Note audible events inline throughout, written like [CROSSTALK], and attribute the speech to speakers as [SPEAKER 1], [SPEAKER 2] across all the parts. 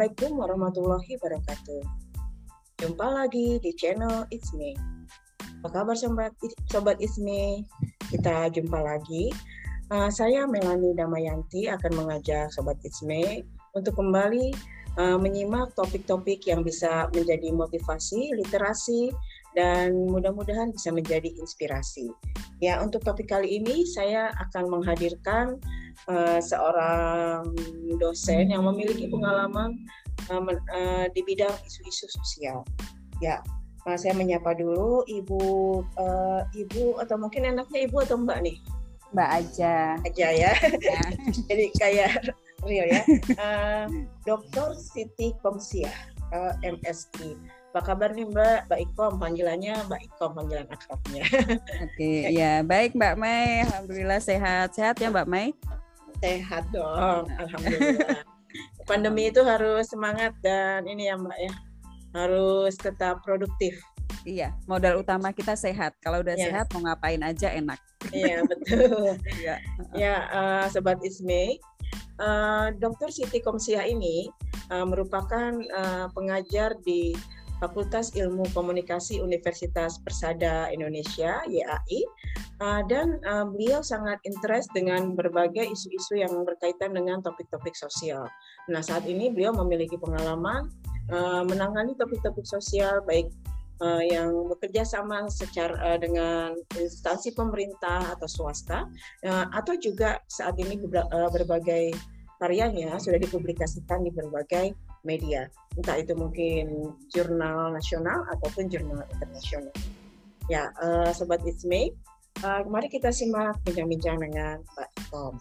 [SPEAKER 1] Assalamualaikum warahmatullahi wabarakatuh. Jumpa lagi di channel It's Me. Apa kabar sobat, sobat It's Me? Kita jumpa lagi. Uh, saya Melani Damayanti akan mengajak sobat It's Me untuk kembali uh, menyimak topik-topik yang bisa menjadi motivasi, literasi, dan mudah-mudahan bisa menjadi inspirasi. Ya, untuk topik kali ini saya akan menghadirkan uh, seorang dosen yang memiliki pengalaman uh, uh, di bidang isu-isu sosial. Ya, uh, saya menyapa dulu Ibu uh, Ibu atau mungkin enaknya Ibu atau Mbak nih?
[SPEAKER 2] Mbak aja.
[SPEAKER 1] Aja ya. ya. [LAUGHS] Jadi kayak real ya. [LAUGHS] Uh, Dr. Siti Komsia, uh, MSI apa kabar nih Mbak? Mbak Ikom panggilannya Mbak Ikom panggilan akrabnya. [LAUGHS]
[SPEAKER 2] Oke, ya baik Mbak Mai. Alhamdulillah sehat. Sehat ya Mbak Mai?
[SPEAKER 1] Sehat dong, alhamdulillah. [LAUGHS] Pandemi itu harus semangat dan ini ya Mbak ya. Harus tetap produktif.
[SPEAKER 2] Iya, modal utama kita sehat. Kalau udah ya. sehat mau ngapain aja enak.
[SPEAKER 1] Iya, betul. [LAUGHS] Iya. ya, uh, sobat Isme, uh, Dr. Siti Komsia ini uh, merupakan uh, pengajar di Fakultas Ilmu Komunikasi Universitas Persada Indonesia (YAI) uh, dan uh, beliau sangat interest dengan berbagai isu-isu yang berkaitan dengan topik-topik sosial. Nah, saat ini beliau memiliki pengalaman uh, menangani topik-topik sosial baik yang bekerja sama secara dengan instansi pemerintah atau swasta atau juga saat ini berbagai karyanya sudah dipublikasikan di berbagai media, entah itu mungkin jurnal nasional ataupun jurnal internasional. Ya, uh, Sobat Isme, uh, mari kita simak bincang-bincang dengan Mbak Ikom.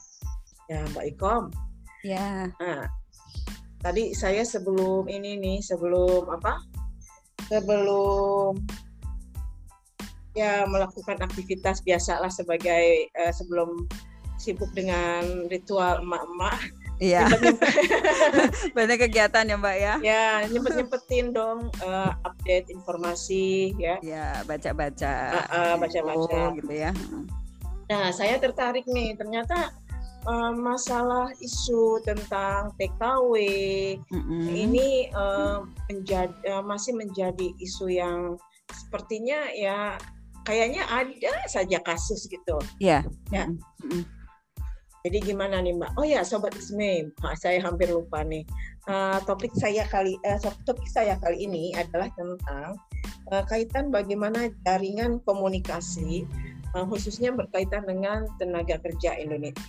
[SPEAKER 1] Ya, Mbak Ikom.
[SPEAKER 2] Ya.
[SPEAKER 1] Nah, tadi saya sebelum ini nih, sebelum apa? Sebelum ya melakukan aktivitas biasalah sebagai uh, sebelum sibuk dengan ritual emak-emak
[SPEAKER 2] Iya. [LAUGHS] Banyak kegiatan ya Mbak ya.
[SPEAKER 1] Ya, nyempet-nyempetin dong uh, update informasi ya.
[SPEAKER 2] Ya, baca-baca.
[SPEAKER 1] Uh, uh, baca-baca
[SPEAKER 2] oh, gitu ya.
[SPEAKER 1] Nah, saya tertarik nih. Ternyata uh, masalah isu tentang TKW mm -hmm. ini uh, menjadi uh, masih menjadi isu yang sepertinya ya kayaknya ada saja kasus gitu.
[SPEAKER 2] Iya.
[SPEAKER 1] Yeah. Ya. Mm -hmm jadi gimana nih Mbak? Oh ya Sobat Isme, saya hampir lupa nih. Uh, topik saya kali uh, topik saya kali ini adalah tentang uh, kaitan bagaimana jaringan komunikasi uh, khususnya berkaitan dengan tenaga kerja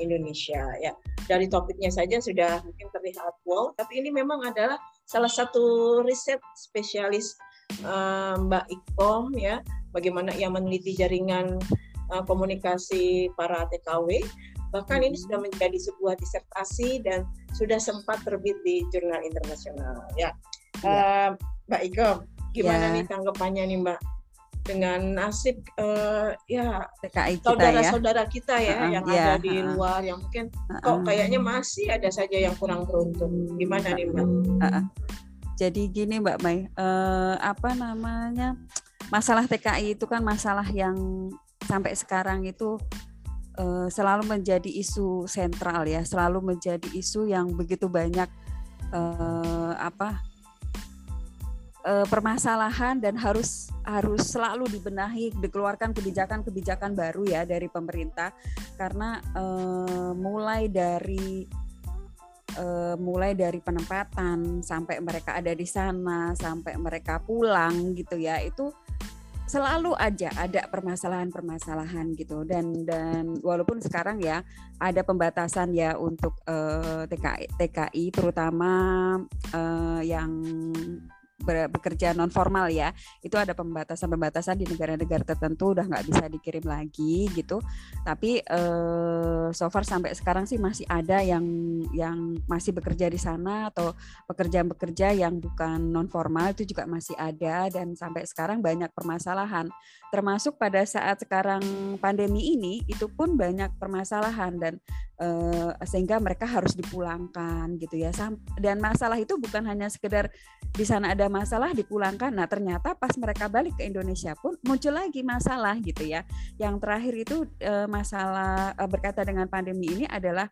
[SPEAKER 1] Indonesia ya. Dari topiknya saja sudah mungkin terlihat wow, tapi ini memang adalah salah satu riset spesialis uh, Mbak Ikom ya, bagaimana ia meneliti jaringan komunikasi para TKW Bahkan ini sudah menjadi sebuah disertasi dan sudah sempat terbit di jurnal internasional. Ya, ya. Uh, Mbak Iko, gimana ya. nih tanggapannya nih Mbak dengan nasib uh, ya
[SPEAKER 2] TKI
[SPEAKER 1] saudara-saudara kita ya, uh, yang ya, ada di uh, luar yang mungkin uh, kok kayaknya masih ada saja yang kurang beruntung. Gimana nih Mbak? Uh, uh.
[SPEAKER 2] Jadi gini Mbak Mai, uh, apa namanya masalah TKI itu kan masalah yang sampai sekarang itu uh, selalu menjadi isu sentral ya, selalu menjadi isu yang begitu banyak uh, apa uh, permasalahan dan harus harus selalu dibenahi, dikeluarkan kebijakan-kebijakan baru ya dari pemerintah. Karena uh, mulai dari uh, mulai dari penempatan sampai mereka ada di sana sampai mereka pulang gitu ya itu selalu aja ada permasalahan-permasalahan gitu. Dan dan walaupun sekarang ya ada pembatasan ya untuk uh, eh, TKI TKI terutama uh, yang bekerja non formal ya itu ada pembatasan-pembatasan di negara-negara tertentu udah nggak bisa dikirim lagi gitu. Tapi uh, so far sampai sekarang sih masih ada yang yang masih bekerja di sana atau pekerjaan-pekerja yang bukan non formal itu juga masih ada dan sampai sekarang banyak permasalahan. Termasuk pada saat sekarang pandemi ini itu pun banyak permasalahan dan uh, sehingga mereka harus dipulangkan gitu ya dan masalah itu bukan hanya sekedar di sana ada masalah dipulangkan. Nah, ternyata pas mereka balik ke Indonesia pun muncul lagi masalah gitu ya. Yang terakhir itu e, masalah e, berkaitan dengan pandemi ini adalah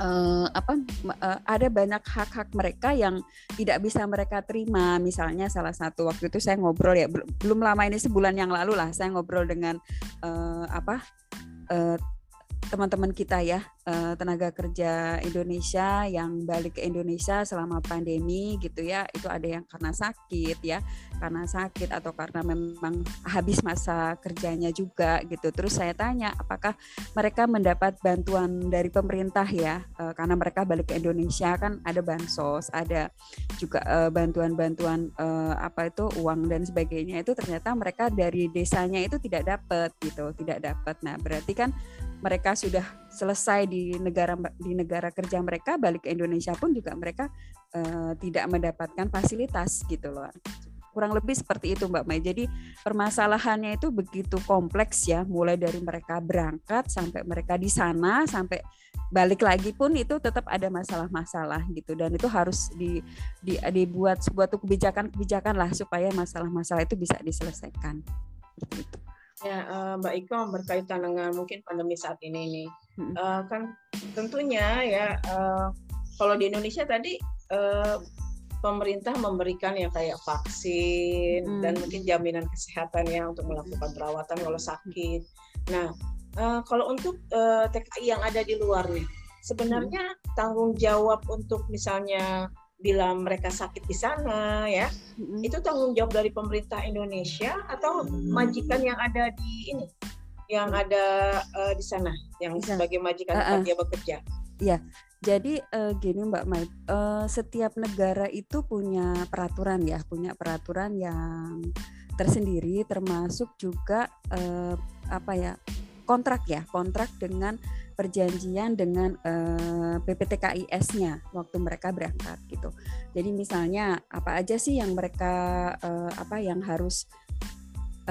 [SPEAKER 2] uh, apa uh, ada banyak hak-hak mereka yang tidak bisa mereka terima misalnya salah satu waktu itu saya ngobrol ya belum lama ini sebulan yang lalu lah saya ngobrol dengan uh, apa uh, teman-teman kita ya eh, tenaga kerja Indonesia yang balik ke Indonesia selama pandemi gitu ya itu ada yang karena sakit ya karena sakit atau karena memang habis masa kerjanya juga gitu. Terus saya tanya apakah mereka mendapat bantuan dari pemerintah ya? Eh, karena mereka balik ke Indonesia kan ada bansos ada juga eh, bantuan-bantuan apa itu uang dan sebagainya. Itu ternyata mereka dari desanya itu tidak dapat gitu tidak dapat. Nah berarti kan mereka sudah selesai di negara di negara kerja mereka balik ke Indonesia pun juga mereka uh, tidak mendapatkan fasilitas gitu loh kurang lebih seperti itu Mbak Mai. Jadi permasalahannya itu begitu kompleks ya, mulai dari mereka berangkat sampai mereka di sana sampai balik lagi pun itu tetap ada masalah-masalah gitu dan itu harus di, di dibuat sebuah kebijakan-kebijakan lah supaya masalah-masalah itu bisa diselesaikan. Gitu.
[SPEAKER 1] Ya, uh, Mbak Iko berkaitan dengan mungkin pandemi saat ini nih, uh, kan tentunya ya uh, kalau di Indonesia tadi uh, pemerintah memberikan yang kayak vaksin hmm. dan mungkin jaminan kesehatan ya untuk melakukan perawatan kalau sakit. Nah, uh, kalau untuk uh, TKI yang ada di luar nih, sebenarnya hmm. tanggung jawab untuk misalnya bila mereka sakit di sana ya mm-hmm. itu tanggung jawab dari pemerintah Indonesia atau majikan yang ada di ini yang ada uh, di sana yang Bisa. sebagai majikan uh-uh. dia bekerja
[SPEAKER 2] ya jadi uh, gini Mbak Mai uh, setiap negara itu punya peraturan ya punya peraturan yang tersendiri termasuk juga uh, apa ya kontrak ya kontrak dengan perjanjian dengan eh, PPTKIS-nya waktu mereka berangkat gitu. Jadi misalnya apa aja sih yang mereka uh, apa yang harus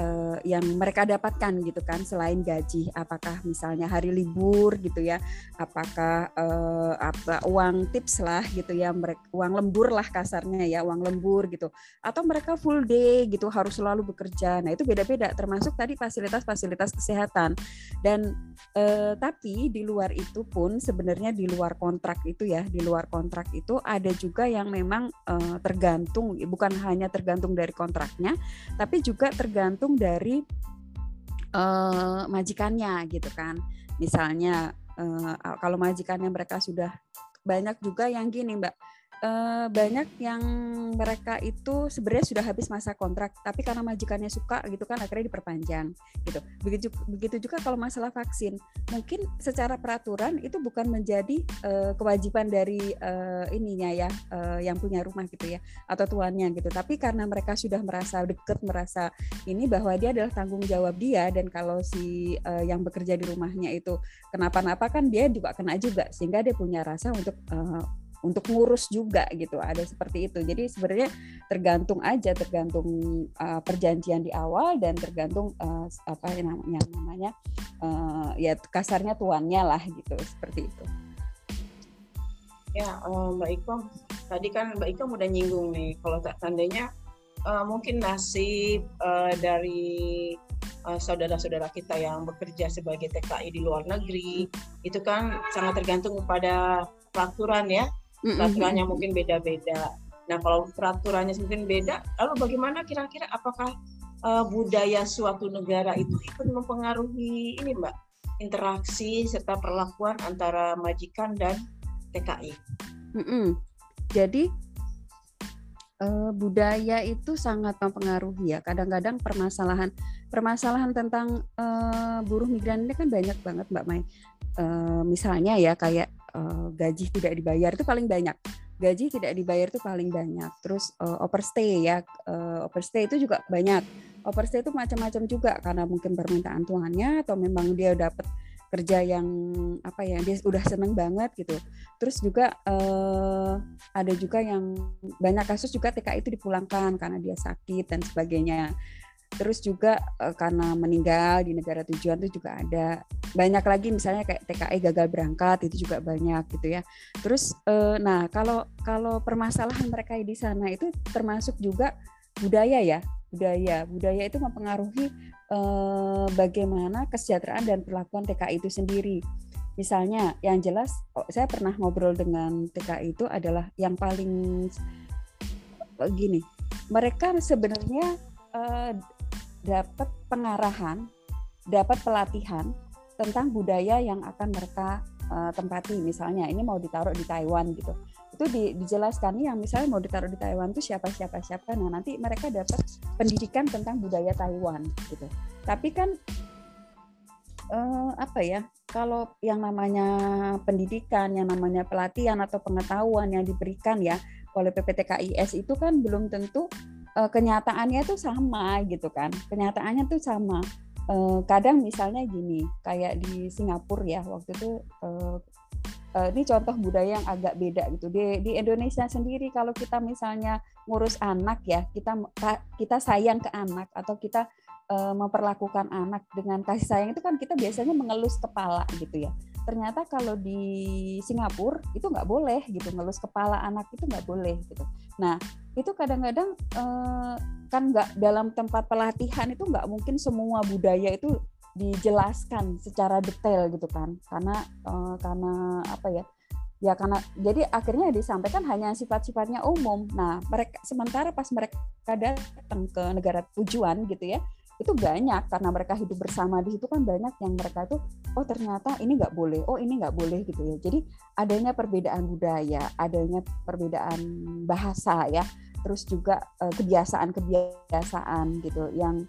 [SPEAKER 2] uh, yang mereka dapatkan gitu kan selain gaji. Apakah misalnya hari libur gitu ya apakah uh, apa uang tips lah gitu ya mereka uang lembur lah kasarnya ya uang lembur gitu. Atau mereka full day gitu harus selalu bekerja. Nah itu beda-beda termasuk tadi fasilitas-fasilitas kesehatan. Dan uh, tapi di luar itu pun sebenarnya di luar kontrak itu ya di luar kontrak itu ada juga yang memang uh, tergantung bukan hanya tergantung dari kontraknya tapi juga tergantung tergantung dari uh, majikannya gitu kan. Misalnya uh, kalau majikannya mereka sudah banyak juga yang gini Mbak uh, banyak yang mereka itu sebenarnya sudah habis masa kontrak tapi karena majikannya suka gitu kan akhirnya diperpanjang gitu. Begitu begitu juga kalau masalah vaksin. Mungkin secara peraturan itu bukan menjadi uh, kewajiban dari uh, ininya ya uh, yang punya rumah gitu ya atau tuannya gitu. Tapi karena mereka sudah merasa dekat merasa ini bahwa dia adalah tanggung jawab dia dan kalau si uh, yang bekerja di rumahnya itu kenapa-napa kan dia juga kena juga sehingga dia punya rasa untuk uh, untuk ngurus juga gitu ada seperti itu. Jadi sebenarnya tergantung aja tergantung uh, perjanjian di awal dan tergantung uh, apa yang namanya uh, ya kasarnya tuannya lah gitu seperti itu.
[SPEAKER 1] Ya uh, Mbak Iko tadi kan Mbak Iko udah nyinggung nih kalau tak tandanya uh, mungkin nasib uh, dari saudara-saudara kita yang bekerja sebagai TKI di luar negeri itu kan sangat tergantung kepada peraturan ya peraturannya mungkin beda-beda. Nah, kalau peraturannya mungkin beda, lalu bagaimana kira-kira apakah uh, budaya suatu negara itu ikut mempengaruhi ini, Mbak, interaksi serta perlakuan antara majikan dan TKI?
[SPEAKER 2] Mm -mm. Jadi uh, budaya itu sangat mempengaruhi ya. Kadang-kadang permasalahan permasalahan tentang uh, buruh migran ini kan banyak banget, Mbak Mai. Uh, misalnya ya kayak uh, gaji tidak dibayar itu paling banyak. Gaji tidak dibayar itu paling banyak. Terus uh, overstay ya uh, overstay itu juga banyak. Overstay itu macam-macam juga karena mungkin permintaan tuannya atau memang dia dapat kerja yang apa ya dia udah seneng banget gitu. Terus juga uh, ada juga yang banyak kasus juga TKI itu dipulangkan karena dia sakit dan sebagainya terus juga uh, karena meninggal di negara tujuan itu juga ada. Banyak lagi misalnya kayak TKI gagal berangkat itu juga banyak gitu ya. Terus uh, nah kalau kalau permasalahan mereka di sana itu termasuk juga budaya ya budaya. Budaya itu mempengaruhi uh, bagaimana kesejahteraan dan perlakuan TKI itu sendiri. Misalnya yang jelas oh, saya pernah ngobrol dengan TKI itu adalah yang paling gini. Mereka sebenarnya dapat pengarahan, dapat pelatihan tentang budaya yang akan mereka uh, tempati. Misalnya ini mau ditaruh di Taiwan gitu. Itu di, dijelaskan yang misalnya mau ditaruh di Taiwan itu siapa siapa siapa. Nah nanti mereka dapat pendidikan tentang budaya Taiwan gitu. Tapi kan eh, apa ya kalau yang namanya pendidikan yang namanya pelatihan atau pengetahuan yang diberikan ya oleh PPTKIS itu kan belum tentu eh, kenyataannya itu sama gitu kan. Kenyataannya tuh sama. Eh, kadang misalnya gini kayak di Singapura ya waktu itu eh, uh, ini contoh budaya yang agak beda gitu. Di di Indonesia sendiri kalau kita misalnya ngurus anak ya kita kita sayang ke anak atau kita uh, memperlakukan anak dengan kasih sayang itu kan kita biasanya mengelus kepala gitu ya ternyata kalau di Singapura itu nggak boleh gitu ngelus kepala anak itu nggak boleh gitu. Nah itu kadang-kadang uh, kan nggak dalam tempat pelatihan itu nggak mungkin semua budaya itu dijelaskan secara detail gitu kan. Karena uh, karena apa ya ya karena jadi akhirnya disampaikan hanya sifat-sifatnya umum. Nah mereka sementara pas mereka datang ke negara tujuan gitu ya itu banyak karena mereka hidup bersama di situ kan banyak yang mereka itu oh ternyata ini nggak boleh oh ini nggak boleh gitu ya. Jadi adanya perbedaan budaya adanya perbedaan bahasa ya terus juga uh, kebiasaan-kebiasaan gitu yang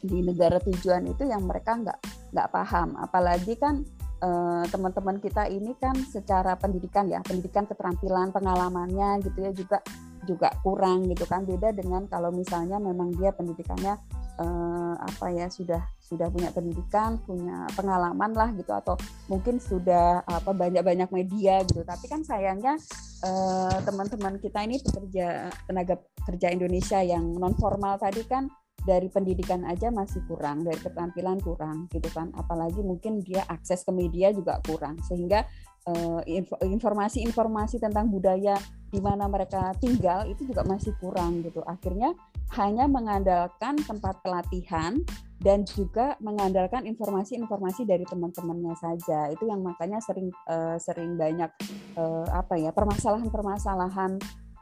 [SPEAKER 2] di negara tujuan itu yang mereka nggak nggak paham. Apalagi kan eh, teman-teman kita ini kan secara pendidikan ya pendidikan keterampilan pengalamannya gitu ya juga juga kurang gitu kan. Beda dengan kalau misalnya memang dia pendidikannya eh, apa ya sudah sudah punya pendidikan punya pengalaman lah gitu atau mungkin sudah apa banyak-banyak media gitu tapi kan sayangnya eh, teman-teman kita ini pekerja tenaga kerja Indonesia yang non formal tadi kan dari pendidikan aja masih kurang, dari keterampilan kurang gitu kan. Apalagi mungkin dia akses ke media juga kurang sehingga uh, informasi-informasi tentang budaya di mana mereka tinggal itu juga masih kurang gitu. Akhirnya hanya mengandalkan tempat pelatihan dan juga mengandalkan informasi-informasi dari teman-temannya saja. Itu yang makanya sering uh, sering banyak uh, apa ya permasalahan-permasalahan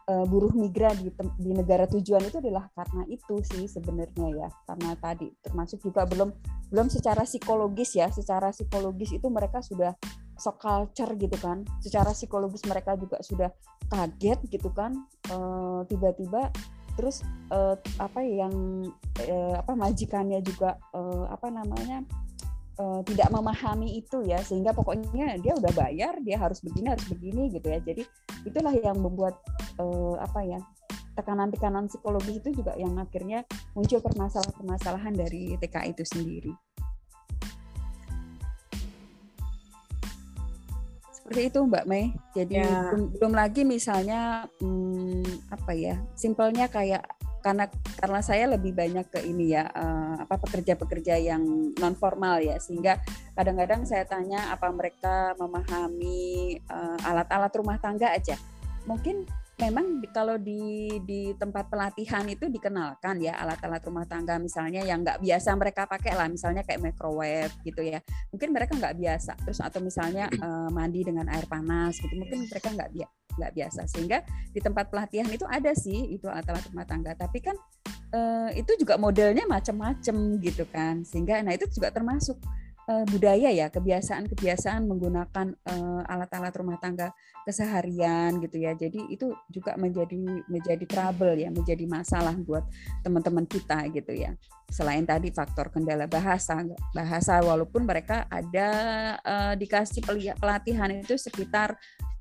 [SPEAKER 2] uh, buruh migran di, di negara tujuan itu adalah karena itu sih sebenarnya ya karena tadi termasuk juga belum belum secara psikologis ya secara psikologis itu mereka sudah shock culture gitu kan. Secara psikologis mereka juga sudah kaget gitu kan. Tiba tiba-tiba terus uh, apa yang uh, apa majikannya juga uh, apa namanya uh, tidak memahami itu ya. Sehingga pokoknya dia udah bayar dia harus begini harus begini gitu ya. Jadi itulah yang membuat uh, apa ya tekanan-tekanan psikologis itu juga yang akhirnya muncul permasalahan-permasalahan dari TK itu sendiri. Seperti itu Mbak Mei. Jadi ya. belum, belum lagi misalnya hmm, apa ya, simpelnya kayak karena karena saya lebih banyak ke ini ya uh, apa pekerja-pekerja yang non formal ya sehingga kadang-kadang saya tanya apa mereka memahami uh, alat-alat rumah tangga aja mungkin memang kalau di di tempat pelatihan itu dikenalkan ya alat-alat rumah tangga misalnya yang nggak biasa mereka pakai lah misalnya kayak microwave gitu ya. Mungkin mereka nggak biasa terus atau misalnya uh, mandi dengan air panas gitu mungkin mereka nggak biasa nggak biasa. Sehingga di tempat pelatihan itu ada sih itu alat-alat rumah tangga. Tapi kan uh, itu juga modelnya macam-macam gitu kan. Sehingga nah itu juga termasuk uh, budaya ya kebiasaan-kebiasaan menggunakan uh, alat-alat rumah tangga keseharian gitu ya. Jadi itu juga menjadi menjadi trouble ya menjadi masalah buat teman-teman kita gitu ya. Selain tadi faktor kendala bahasa bahasa walaupun mereka ada uh, dikasih pelatihan itu sekitar eh,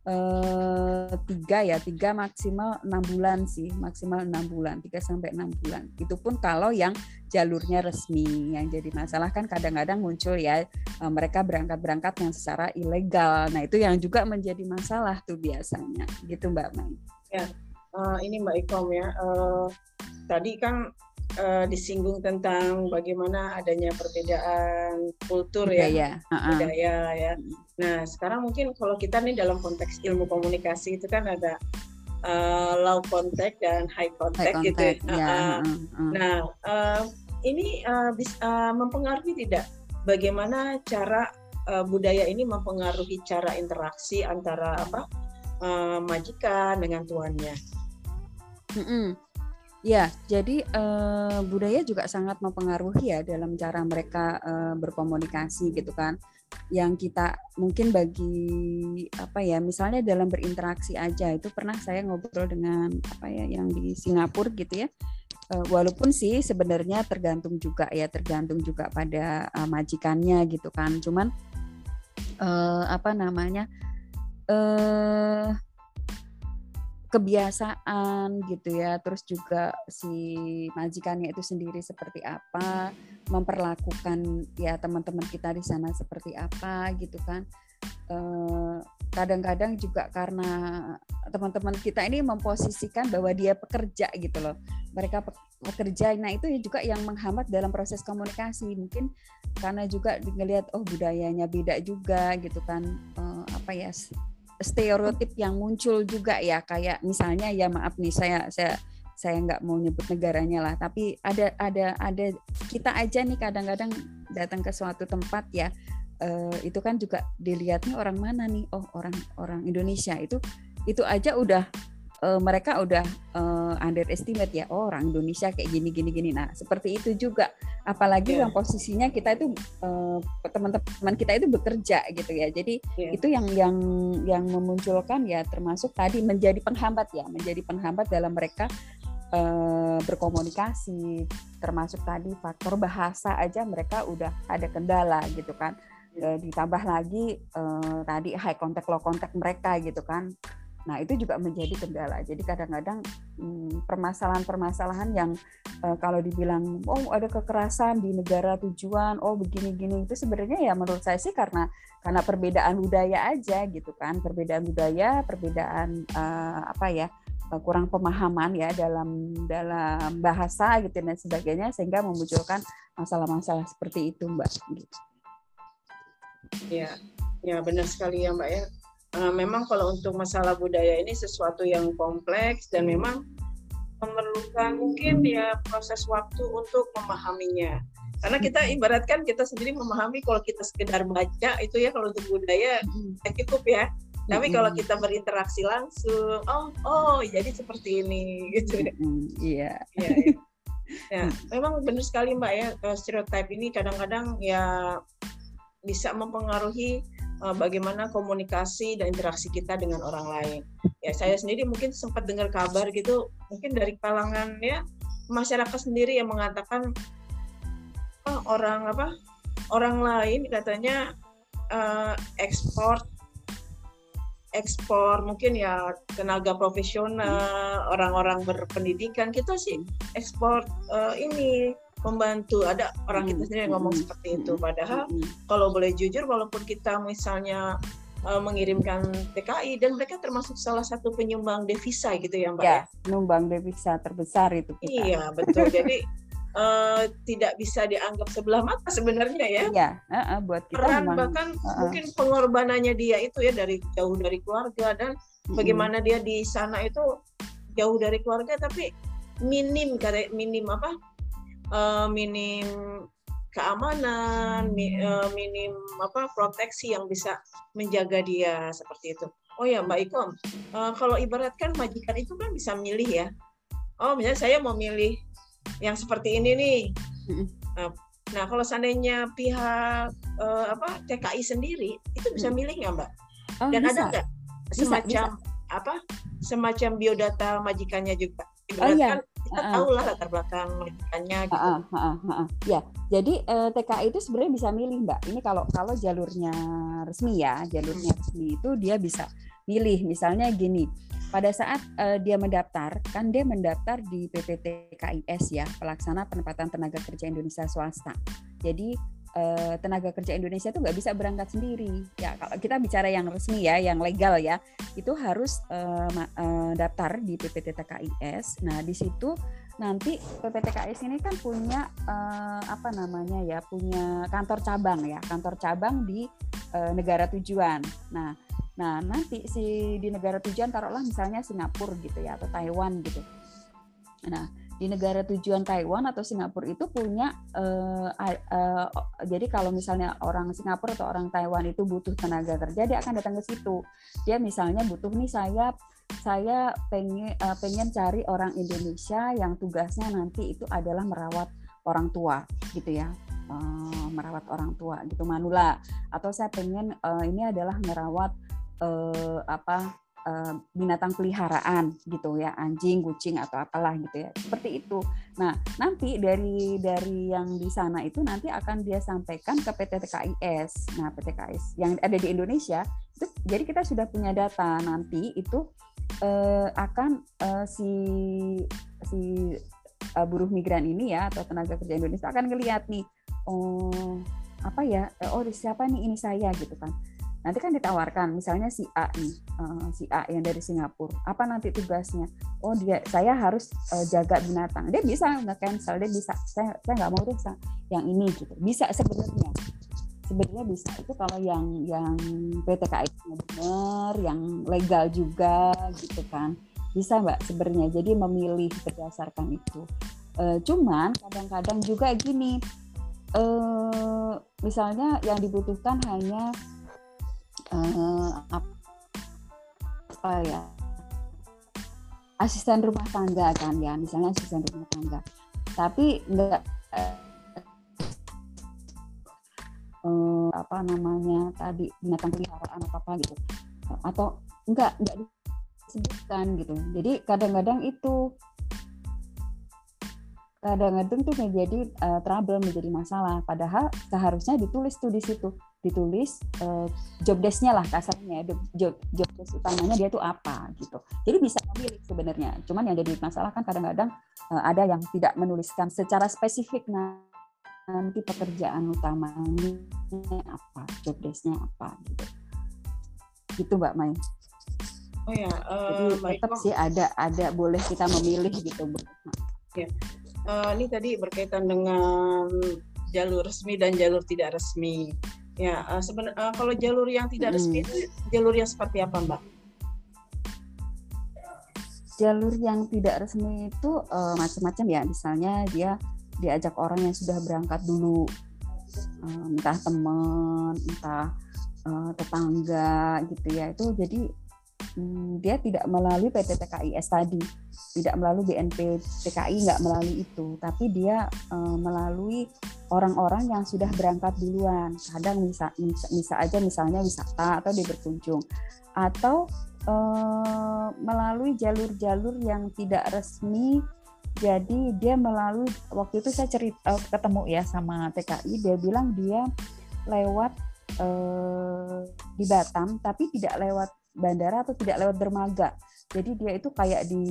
[SPEAKER 2] tiga ya tiga maksimal enam bulan sih maksimal enam bulan tiga sampai enam bulan. Itu pun kalau yang jalurnya resmi. Yang jadi masalah kan kadang-kadang muncul ya eh, mereka berangkat-berangkat yang secara ilegal. Nah itu yang juga menjadi masalah tuh biasanya. Gitu mbak Mai.
[SPEAKER 1] Ya uh, ini mbak Ikom ya uh, tadi kan uh, disinggung tentang bagaimana adanya perbedaan kultur ya, budaya, uh-uh. budaya ya. Nah, sekarang mungkin kalau kita nih dalam konteks ilmu komunikasi itu kan ada uh, low contact dan high contact, high gitu. Ya. Uh, uh, uh. Nah, uh, ini uh, bisa uh, mempengaruhi tidak bagaimana cara uh, budaya ini mempengaruhi cara interaksi antara apa uh, majikan dengan tuannya.
[SPEAKER 2] Mm -mm. Ya, jadi uh, budaya juga sangat mempengaruhi ya dalam cara mereka uh, berkomunikasi gitu kan. Yang kita mungkin bagi apa ya, misalnya dalam berinteraksi aja itu pernah saya ngobrol dengan apa ya yang di Singapura gitu ya. Uh, walaupun sih sebenarnya tergantung juga ya, tergantung juga pada uh, majikannya gitu kan. Cuman uh, apa namanya? uh, kebiasaan gitu ya. Terus juga si majikannya itu sendiri seperti apa memperlakukan ya teman-teman kita di sana seperti apa gitu kan. Eh, kadang-kadang juga karena teman-teman kita ini memposisikan bahwa dia pekerja gitu loh. Mereka pekerja. Nah itu juga yang menghambat dalam proses komunikasi. Mungkin karena juga ngelihat oh budayanya beda juga gitu kan. Eh, apa ya stereotip yang muncul juga ya kayak misalnya ya maaf nih saya saya saya nggak mau nyebut negaranya lah tapi ada ada ada kita aja nih kadang-kadang datang ke suatu tempat ya uh, itu kan juga dilihatnya orang mana nih? Oh orang orang Indonesia. Itu itu aja udah uh, mereka udah uh, underestimate ya oh, orang Indonesia kayak gini gini gini nah seperti itu juga apalagi yeah. yang posisinya kita itu uh, teman-teman kita itu bekerja gitu ya jadi yeah. itu yang yang yang memunculkan ya termasuk tadi menjadi penghambat ya menjadi penghambat dalam mereka uh, berkomunikasi termasuk tadi faktor bahasa aja mereka udah ada kendala gitu kan yeah. ditambah lagi uh, tadi high contact low contact mereka gitu kan Nah, itu juga menjadi kendala. Jadi kadang-kadang hmm, permasalahan-permasalahan yang kalau dibilang oh ada kekerasan di negara tujuan, oh begini-gini itu sebenarnya ya menurut saya sih karena karena perbedaan budaya aja gitu kan. Perbedaan budaya, perbedaan apa ya? Kurang pemahaman ya dalam dalam bahasa gitu dan sebagainya sehingga memunculkan masalah-masalah seperti itu, Mbak. Gitu.
[SPEAKER 1] Ya, ya benar sekali ya Mbak ya uh, memang kalau untuk masalah budaya ini sesuatu yang kompleks dan memang memerlukan mungkin ya proses waktu untuk memahaminya. Karena kita ibaratkan kita sendiri memahami kalau kita sekedar baca itu ya kalau untuk budaya ya cukup ya. Tapi kalau kita berinteraksi langsung oh oh jadi seperti ini [LAUGHS] gitu
[SPEAKER 2] iya.
[SPEAKER 1] Ya, ya. ya memang benar sekali mbak ya eh, stereotip ini kadang-kadang ya bisa mempengaruhi uh, bagaimana komunikasi dan interaksi kita dengan orang lain. Ya saya sendiri mungkin sempat dengar kabar gitu, mungkin dari kalangan ya masyarakat sendiri yang mengatakan oh, orang apa orang lain katanya uh, ekspor ekspor mungkin ya tenaga profesional orang-orang berpendidikan kita sih ekspor uh, ini membantu ada orang kita hmm, sendiri yang ngomong hmm, seperti itu hmm, padahal kalau boleh jujur walaupun kita misalnya uh, mengirimkan TKI dan mereka termasuk salah satu penyumbang devisa gitu ya Mbak ya, ya?
[SPEAKER 2] penyumbang devisa terbesar itu
[SPEAKER 1] kita. iya betul [LAUGHS] jadi uh, tidak bisa dianggap sebelah mata sebenarnya ya.
[SPEAKER 2] Iya, uh, uh, buat kita
[SPEAKER 1] peran memang, bahkan uh, uh. mungkin pengorbanannya dia itu ya dari jauh dari keluarga dan bagaimana dia di sana itu jauh dari keluarga tapi minim minim apa uh, minim keamanan, uh, minim apa proteksi yang bisa menjaga dia seperti itu. Oh ya Mbak Ikom, uh, kalau ibaratkan majikan itu kan bisa milih ya. Oh misalnya saya mau milih yang seperti ini nih. Nah, nah kalau seandainya pihak uh, apa TKI sendiri itu bisa milih nggak Mbak? Oh, Dan bisa. ada nggak semacam bisa, bisa. apa semacam biodata majikannya juga?
[SPEAKER 2] Oh iya
[SPEAKER 1] kita uh, tahu lah latar belakang majikannya gitu. Uh, uh, uh, uh, uh.
[SPEAKER 2] Ya, jadi uh, eh, TKI itu sebenarnya bisa milih mbak. Ini kalau kalau jalurnya resmi ya, jalurnya hmm. resmi itu dia bisa milih. Misalnya gini, pada saat uh, dia mendaftar, kan dia mendaftar di PPTKIS ya, Pelaksana Penempatan Tenaga Kerja Indonesia Swasta. Jadi uh, tenaga kerja Indonesia itu nggak bisa berangkat sendiri. Ya kalau kita bicara yang resmi ya, yang legal ya, itu harus uh, daftar di PPTKIS. Nah di situ nanti PPTKIS ini kan punya uh, apa namanya ya, punya kantor cabang ya, kantor cabang di uh, negara tujuan. Nah Nah, nanti si di negara tujuan taruhlah misalnya Singapura gitu ya atau Taiwan gitu. Nah, di negara tujuan Taiwan atau Singapura itu punya uh, uh, jadi kalau misalnya orang Singapura atau orang Taiwan itu butuh tenaga kerja dia akan datang ke situ. Dia misalnya butuh nih saya saya pengen uh, pengen cari orang Indonesia yang tugasnya nanti itu adalah merawat orang tua gitu ya. Uh, merawat orang tua gitu manula. Atau saya pengen uh, ini adalah merawat uh, apa binatang peliharaan gitu ya anjing kucing atau apalah gitu ya. Seperti itu. Nah nanti dari dari yang di sana itu nanti akan dia sampaikan ke PT TKIS nah PT TKIS yang ada di Indonesia itu jadi kita sudah punya data nanti itu eh, akan eh, si si uh, buruh migran ini ya atau tenaga kerja Indonesia akan ngelihat nih oh apa ya oh siapa nih ini saya gitu kan nanti kan ditawarkan misalnya si A nih uh, si A yang dari Singapura apa nanti tugasnya? Oh dia saya harus uh, jaga binatang. Dia bisa nggak cancel dia bisa saya saya nggak mau tuh yang ini gitu. Bisa sebenarnya. Sebenarnya bisa. Itu kalau yang yang PTKI benar yang legal juga gitu kan. Bisa mbak sebenarnya. Jadi memilih berdasarkan itu. Uh, cuman kadang-kadang juga gini misalnya yang dibutuhkan hanya uh, apa ya? Asisten rumah tangga kan ya misalnya asisten rumah tangga. Tapi enggak uh, apa namanya tadi binatang peliharaan apa apa gitu. Atau enggak enggak disebutkan gitu. Jadi kadang-kadang itu kadang-kadang tuh menjadi uh, trouble menjadi masalah. Padahal seharusnya ditulis tuh di situ ditulis uh, job desknya lah kasarnya job job desk utamanya dia tuh apa gitu. Jadi bisa memilih sebenarnya cuman yang jadi masalah kan kadang-kadang uh, ada yang tidak menuliskan secara spesifik nah nanti pekerjaan utamanya apa job desknya apa gitu. Gitu mbak Mai.
[SPEAKER 1] Oh ya
[SPEAKER 2] uh, jadi tetap sih ada ada boleh kita memilih gitu
[SPEAKER 1] ya uh, ini tadi berkaitan dengan jalur resmi dan jalur tidak resmi Ya, uh, seben uh, kalau jalur yang tidak resmi hmm. itu jalur yang seperti apa, Mbak?
[SPEAKER 2] Jalur yang tidak resmi itu uh, macam-macam ya. Misalnya dia diajak orang yang sudah berangkat dulu, uh, entah teman, entah uh, tetangga gitu ya. Itu jadi um, dia tidak melalui PT TKIS tadi, tidak melalui BNP TKI, nggak melalui itu, tapi dia uh, melalui orang-orang yang sudah berangkat duluan. Kadang bisa, bisa, aja misalnya wisata atau dia berkunjung. Atau eh, melalui jalur-jalur yang tidak resmi. Jadi dia melalui, waktu itu saya cerita eh, ketemu ya sama TKI, dia bilang dia lewat eh, di Batam, tapi tidak lewat bandara atau tidak lewat dermaga. Jadi dia itu kayak di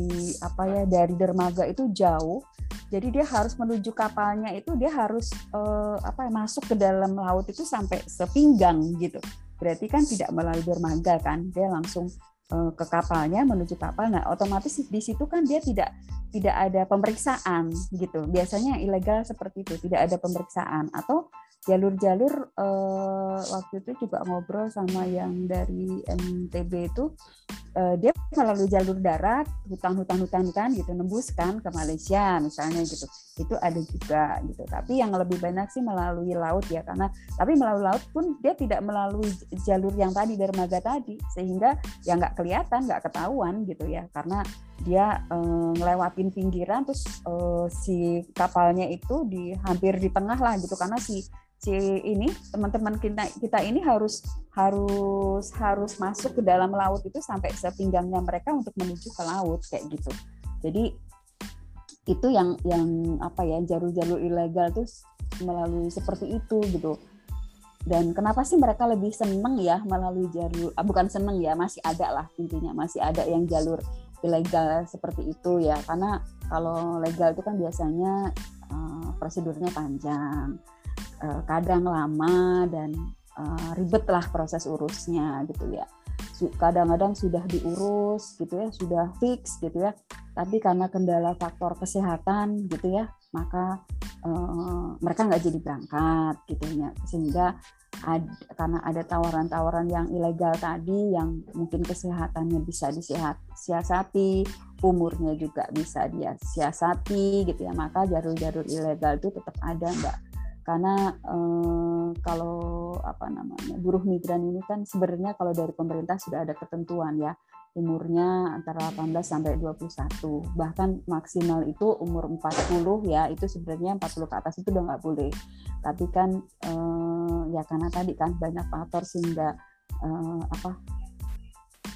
[SPEAKER 2] apa ya dari dermaga itu jauh. Jadi dia harus menuju kapalnya itu dia harus eh, apa ya, masuk ke dalam laut itu sampai sepinggang gitu. Berarti kan tidak melalui dermaga kan. Dia langsung eh, ke kapalnya menuju kapal. Nah, otomatis di situ kan dia tidak tidak ada pemeriksaan gitu. Biasanya ilegal seperti itu, tidak ada pemeriksaan atau jalur-jalur uh, waktu itu juga ngobrol sama yang dari NTB itu uh, dia melalui jalur darat hutan-hutan hutan-hutan gitu nembuskan ke Malaysia misalnya gitu. Itu ada juga gitu. Tapi yang lebih banyak sih melalui laut ya karena tapi melalui laut pun dia tidak melalui jalur yang tadi dermaga tadi. Sehingga ya nggak kelihatan nggak ketahuan gitu ya. Karena dia uh, ngelewatin pinggiran terus uh, si kapalnya itu di hampir di tengah lah gitu karena si si ini teman-teman kita kita ini harus harus harus masuk ke dalam laut itu sampai sepinggangnya mereka untuk menuju ke laut kayak gitu. Jadi itu yang yang apa ya jalur-jalur ilegal tuh melalui seperti itu gitu. Dan kenapa sih mereka lebih seneng ya melalui jalur ah, bukan seneng ya masih ada lah intinya masih ada yang jalur ilegal seperti itu ya. Karena kalau legal itu kan biasanya uh, prosedurnya panjang uh, kadang lama dan uh, ribet lah proses urusnya gitu ya. Kadang-kadang sudah diurus gitu ya sudah fix gitu ya. Tapi karena kendala faktor kesehatan gitu ya maka uh, mereka nggak jadi berangkat gitu ya sehingga ad, karena ada tawaran-tawaran yang ilegal tadi yang mungkin kesehatannya bisa disiasati, umurnya juga bisa dia siasati gitu ya. Maka jalur-jalur ilegal itu tetap ada, Mbak. Karena eh, kalau apa namanya buruh migran ini kan sebenarnya kalau dari pemerintah sudah ada ketentuan ya umurnya antara 18 sampai 21 bahkan maksimal itu umur 40 ya itu sebenarnya 40 ke atas itu udah nggak boleh. Tapi kan eh, ya karena tadi kan banyak faktor sehingga eh, apa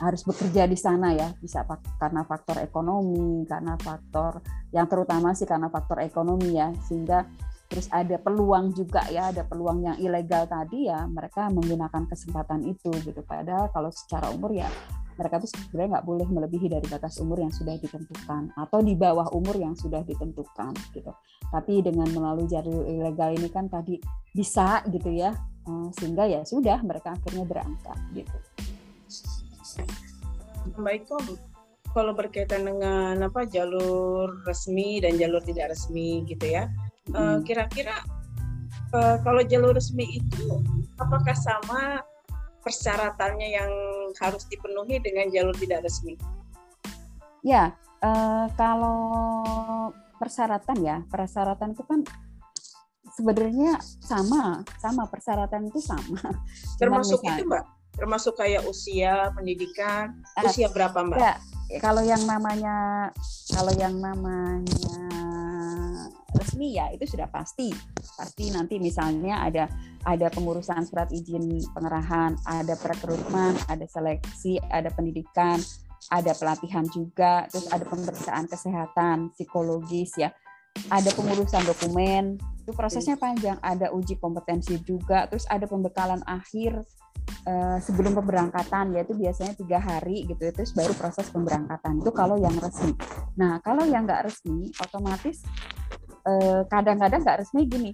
[SPEAKER 2] harus bekerja di sana ya. Bisa karena faktor ekonomi karena faktor yang terutama sih karena faktor ekonomi ya. Sehingga terus ada peluang juga ya ada peluang yang ilegal tadi ya mereka menggunakan kesempatan itu gitu. Padahal kalau secara umur ya mereka tuh sebenarnya nggak boleh melebihi dari batas umur yang sudah ditentukan atau di bawah umur yang sudah ditentukan gitu. Tapi dengan melalui jalur ilegal ini kan tadi bisa gitu ya, eh, sehingga ya sudah mereka akhirnya berangkat gitu.
[SPEAKER 1] Baik kok kalau berkaitan dengan apa jalur resmi dan jalur tidak resmi gitu ya, eh, kira-kira uh, kalau jalur resmi itu apakah sama persyaratannya yang harus dipenuhi dengan jalur tidak resmi?
[SPEAKER 2] Ya, uh, kalau persyaratan ya, persyaratan itu kan sebenarnya sama, sama persyaratan itu sama. [LAUGHS]
[SPEAKER 1] Termasuk misalnya, itu, Mbak? Termasuk kayak usia, pendidikan, uh, usia berapa, Mbak? Ya,
[SPEAKER 2] kalau yang namanya kalau yang namanya resmi ya itu sudah pasti. Pasti nanti misalnya ada ada pengurusan surat izin pengerahan ada perekrutmen ada seleksi ada pendidikan ada pelatihan juga terus ada pemeriksaan kesehatan psikologis ya. Ada pengurusan dokumen itu prosesnya panjang ada uji kompetensi juga terus ada pembekalan akhir uh, sebelum pemberangkatan yaitu biasanya tiga hari gitu terus baru proses pemberangkatan itu kalau yang resmi. Nah kalau yang nggak resmi otomatis Eh, kadang-kadang nggak resmi gini.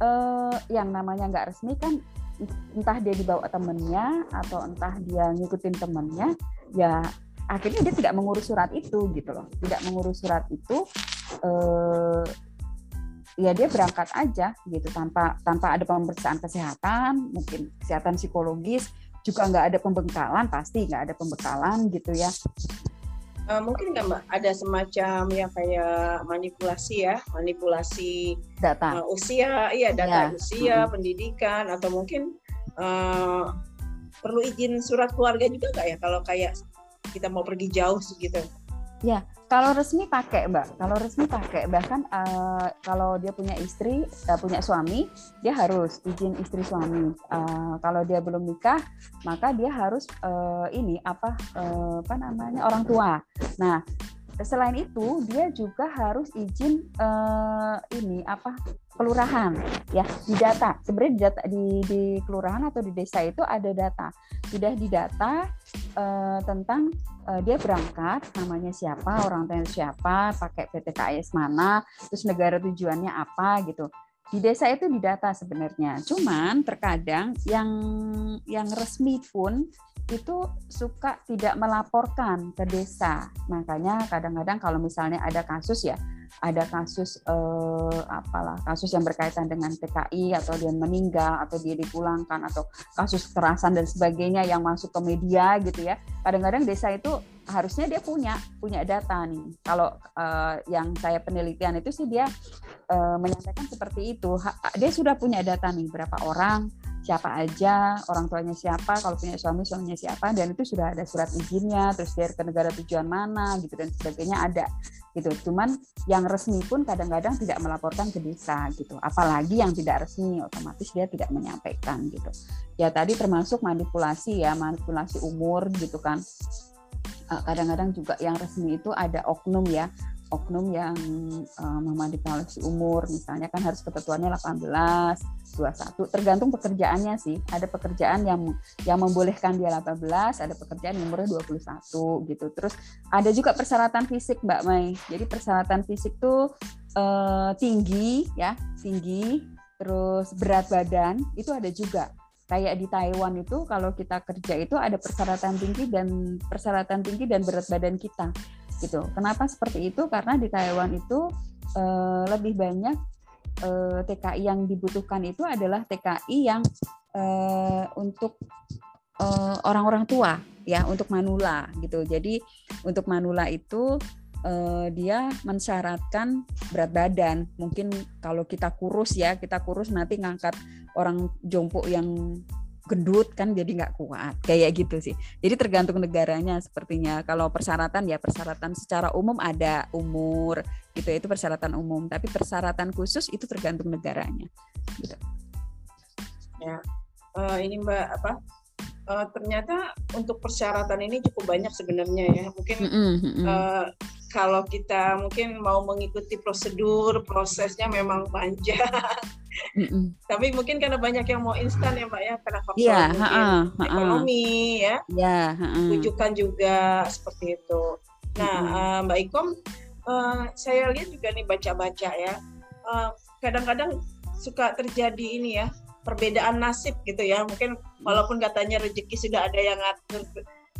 [SPEAKER 2] Uh, yang namanya nggak resmi kan entah dia dibawa temennya atau entah dia ngikutin temennya ya akhirnya dia tidak mengurus surat itu gitu loh. Tidak mengurus surat itu uh, ya dia berangkat aja gitu tanpa tanpa ada pemeriksaan kesehatan mungkin kesehatan psikologis juga nggak ada pembekalan pasti nggak ada pembekalan gitu ya
[SPEAKER 1] uh, mungkin nggak mbak ada semacam ya kayak manipulasi ya manipulasi
[SPEAKER 2] data
[SPEAKER 1] uh, usia iya data ya. usia hmm. pendidikan atau mungkin uh, perlu izin surat keluarga juga nggak ya kalau kayak kita mau pergi jauh gitu
[SPEAKER 2] Ya, kalau resmi pakai, Mbak. Kalau resmi pakai, bahkan uh, kalau dia punya istri, uh, punya suami, dia harus izin istri suami. Uh, kalau dia belum nikah, maka dia harus uh, ini apa uh, apa namanya orang tua. Nah, selain itu dia juga harus izin uh, ini apa kelurahan ya di data. Sebenarnya di data di, di kelurahan atau di desa itu ada data. Sudah didata uh, tentang uh, dia berangkat namanya siapa orang tuanya siapa pakai PTKS mana terus negara tujuannya apa gitu. Di desa itu didata sebenarnya. Cuman terkadang yang yang resmi pun itu suka tidak melaporkan ke desa. Makanya kadang-kadang kalau misalnya ada kasus ya ada kasus eh, apalah kasus yang berkaitan dengan PKI atau dia meninggal atau dia dipulangkan atau kasus kekerasan dan sebagainya yang masuk ke media gitu ya kadang-kadang desa itu harusnya dia punya punya data nih. Kalau eh, yang saya penelitian itu sih dia eh, menyampaikan seperti itu. Dia sudah punya data nih berapa orang siapa aja, orang tuanya siapa, kalau punya suami suaminya siapa, dan itu sudah ada surat izinnya, terus dia ke negara tujuan mana, gitu dan sebagainya ada, gitu. Cuman yang resmi pun kadang-kadang tidak melaporkan ke desa, gitu. Apalagi yang tidak resmi, otomatis dia tidak menyampaikan, gitu. Ya tadi termasuk manipulasi ya, manipulasi umur, gitu kan. Eh, kadang-kadang juga yang resmi itu ada oknum ya oknum yang uh, memanipulasi umur. Misalnya kan harus ketentuannya 18 21 tergantung pekerjaannya sih. Ada pekerjaan yang yang membolehkan dia 18 ada pekerjaan yang umurnya 21 gitu. Terus ada juga persyaratan fisik Mbak Mai. Jadi persyaratan fisik tuh uh, tinggi ya tinggi. Terus berat badan itu ada juga. Kayak di Taiwan itu kalau kita kerja itu ada persyaratan tinggi dan persyaratan tinggi dan berat badan kita gitu. Kenapa seperti itu? Karena di Taiwan itu uh, lebih banyak eh, TKI yang dibutuhkan itu adalah TKI yang uh, untuk orang-orang tua ya untuk manula gitu. Jadi untuk manula itu dia mensyaratkan berat badan. Mungkin kalau kita kurus ya, kita kurus nanti ngangkat orang jompo yang gendut kan jadi nggak kuat kayak gitu sih. Jadi tergantung negaranya sepertinya. Kalau persyaratan ya persyaratan secara umum ada umur gitu itu persyaratan umum. Tapi persyaratan khusus itu tergantung negaranya. Gitu.
[SPEAKER 1] Ya uh, ini mbak apa? Uh, ternyata untuk persyaratan ini cukup banyak sebenarnya ya. Mungkin mm -hmm. uh, kalau kita mungkin mau mengikuti prosedur prosesnya memang panjang [LAUGHS] mm tapi mungkin karena banyak yang mau instan ya mbak ya karena faktor yeah, mungkin ha -ha, ekonomi ya. Yeah, ha rujukan juga seperti itu. Nah mm uh, mbak Ikom uh, saya lihat juga nih baca-baca ya. Kadang-kadang uh, suka terjadi ini ya perbedaan nasib gitu ya. Mungkin walaupun katanya rezeki sudah ada yang ngatur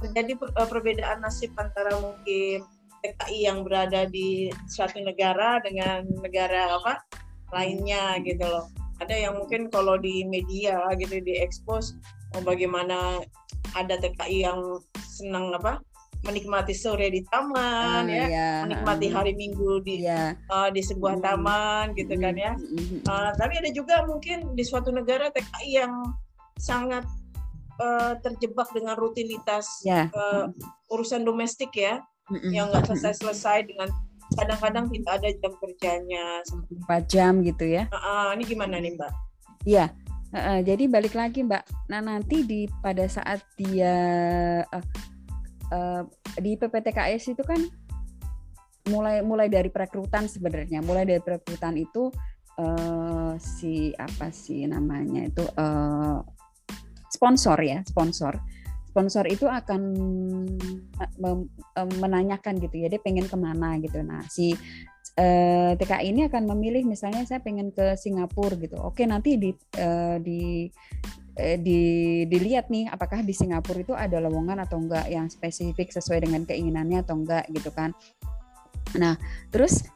[SPEAKER 1] terjadi per, perbedaan nasib antara mungkin TKI yang berada di suatu negara dengan negara apa lainnya gitu loh. Ada yang mungkin kalau di media gitu diekspos oh, bagaimana ada TKI yang senang apa menikmati sore di taman uh, ya, ya, menikmati hari Minggu di ya. uh, di sebuah hmm. taman gitu kan ya. Uh, tapi ada juga mungkin di suatu negara TKI yang sangat uh, terjebak dengan rutinitas ya. uh, urusan domestik ya mm-hmm. yang nggak selesai-selesai dengan kadang-kadang tidak ada jam kerjanya
[SPEAKER 2] empat jam gitu ya.
[SPEAKER 1] Uh, uh, ini gimana nih Mbak?
[SPEAKER 2] Iya. Uh, uh, jadi balik lagi Mbak. Nah nanti di pada saat dia uh, uh, di PPTKS itu kan mulai mulai dari perekrutan sebenarnya. Mulai dari perekrutan itu uh, si apa sih namanya itu uh, sponsor ya sponsor sponsor itu akan menanyakan gitu ya dia pengen ke mana gitu. Nah si eh, TKI ini akan memilih misalnya saya pengen ke Singapura gitu. Oke nanti di eh, di eh, di dilihat nih apakah di Singapura itu ada lowongan atau enggak yang spesifik sesuai dengan keinginannya atau enggak gitu kan. Nah terus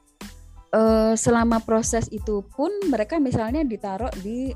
[SPEAKER 2] selama proses itu pun mereka misalnya ditaruh di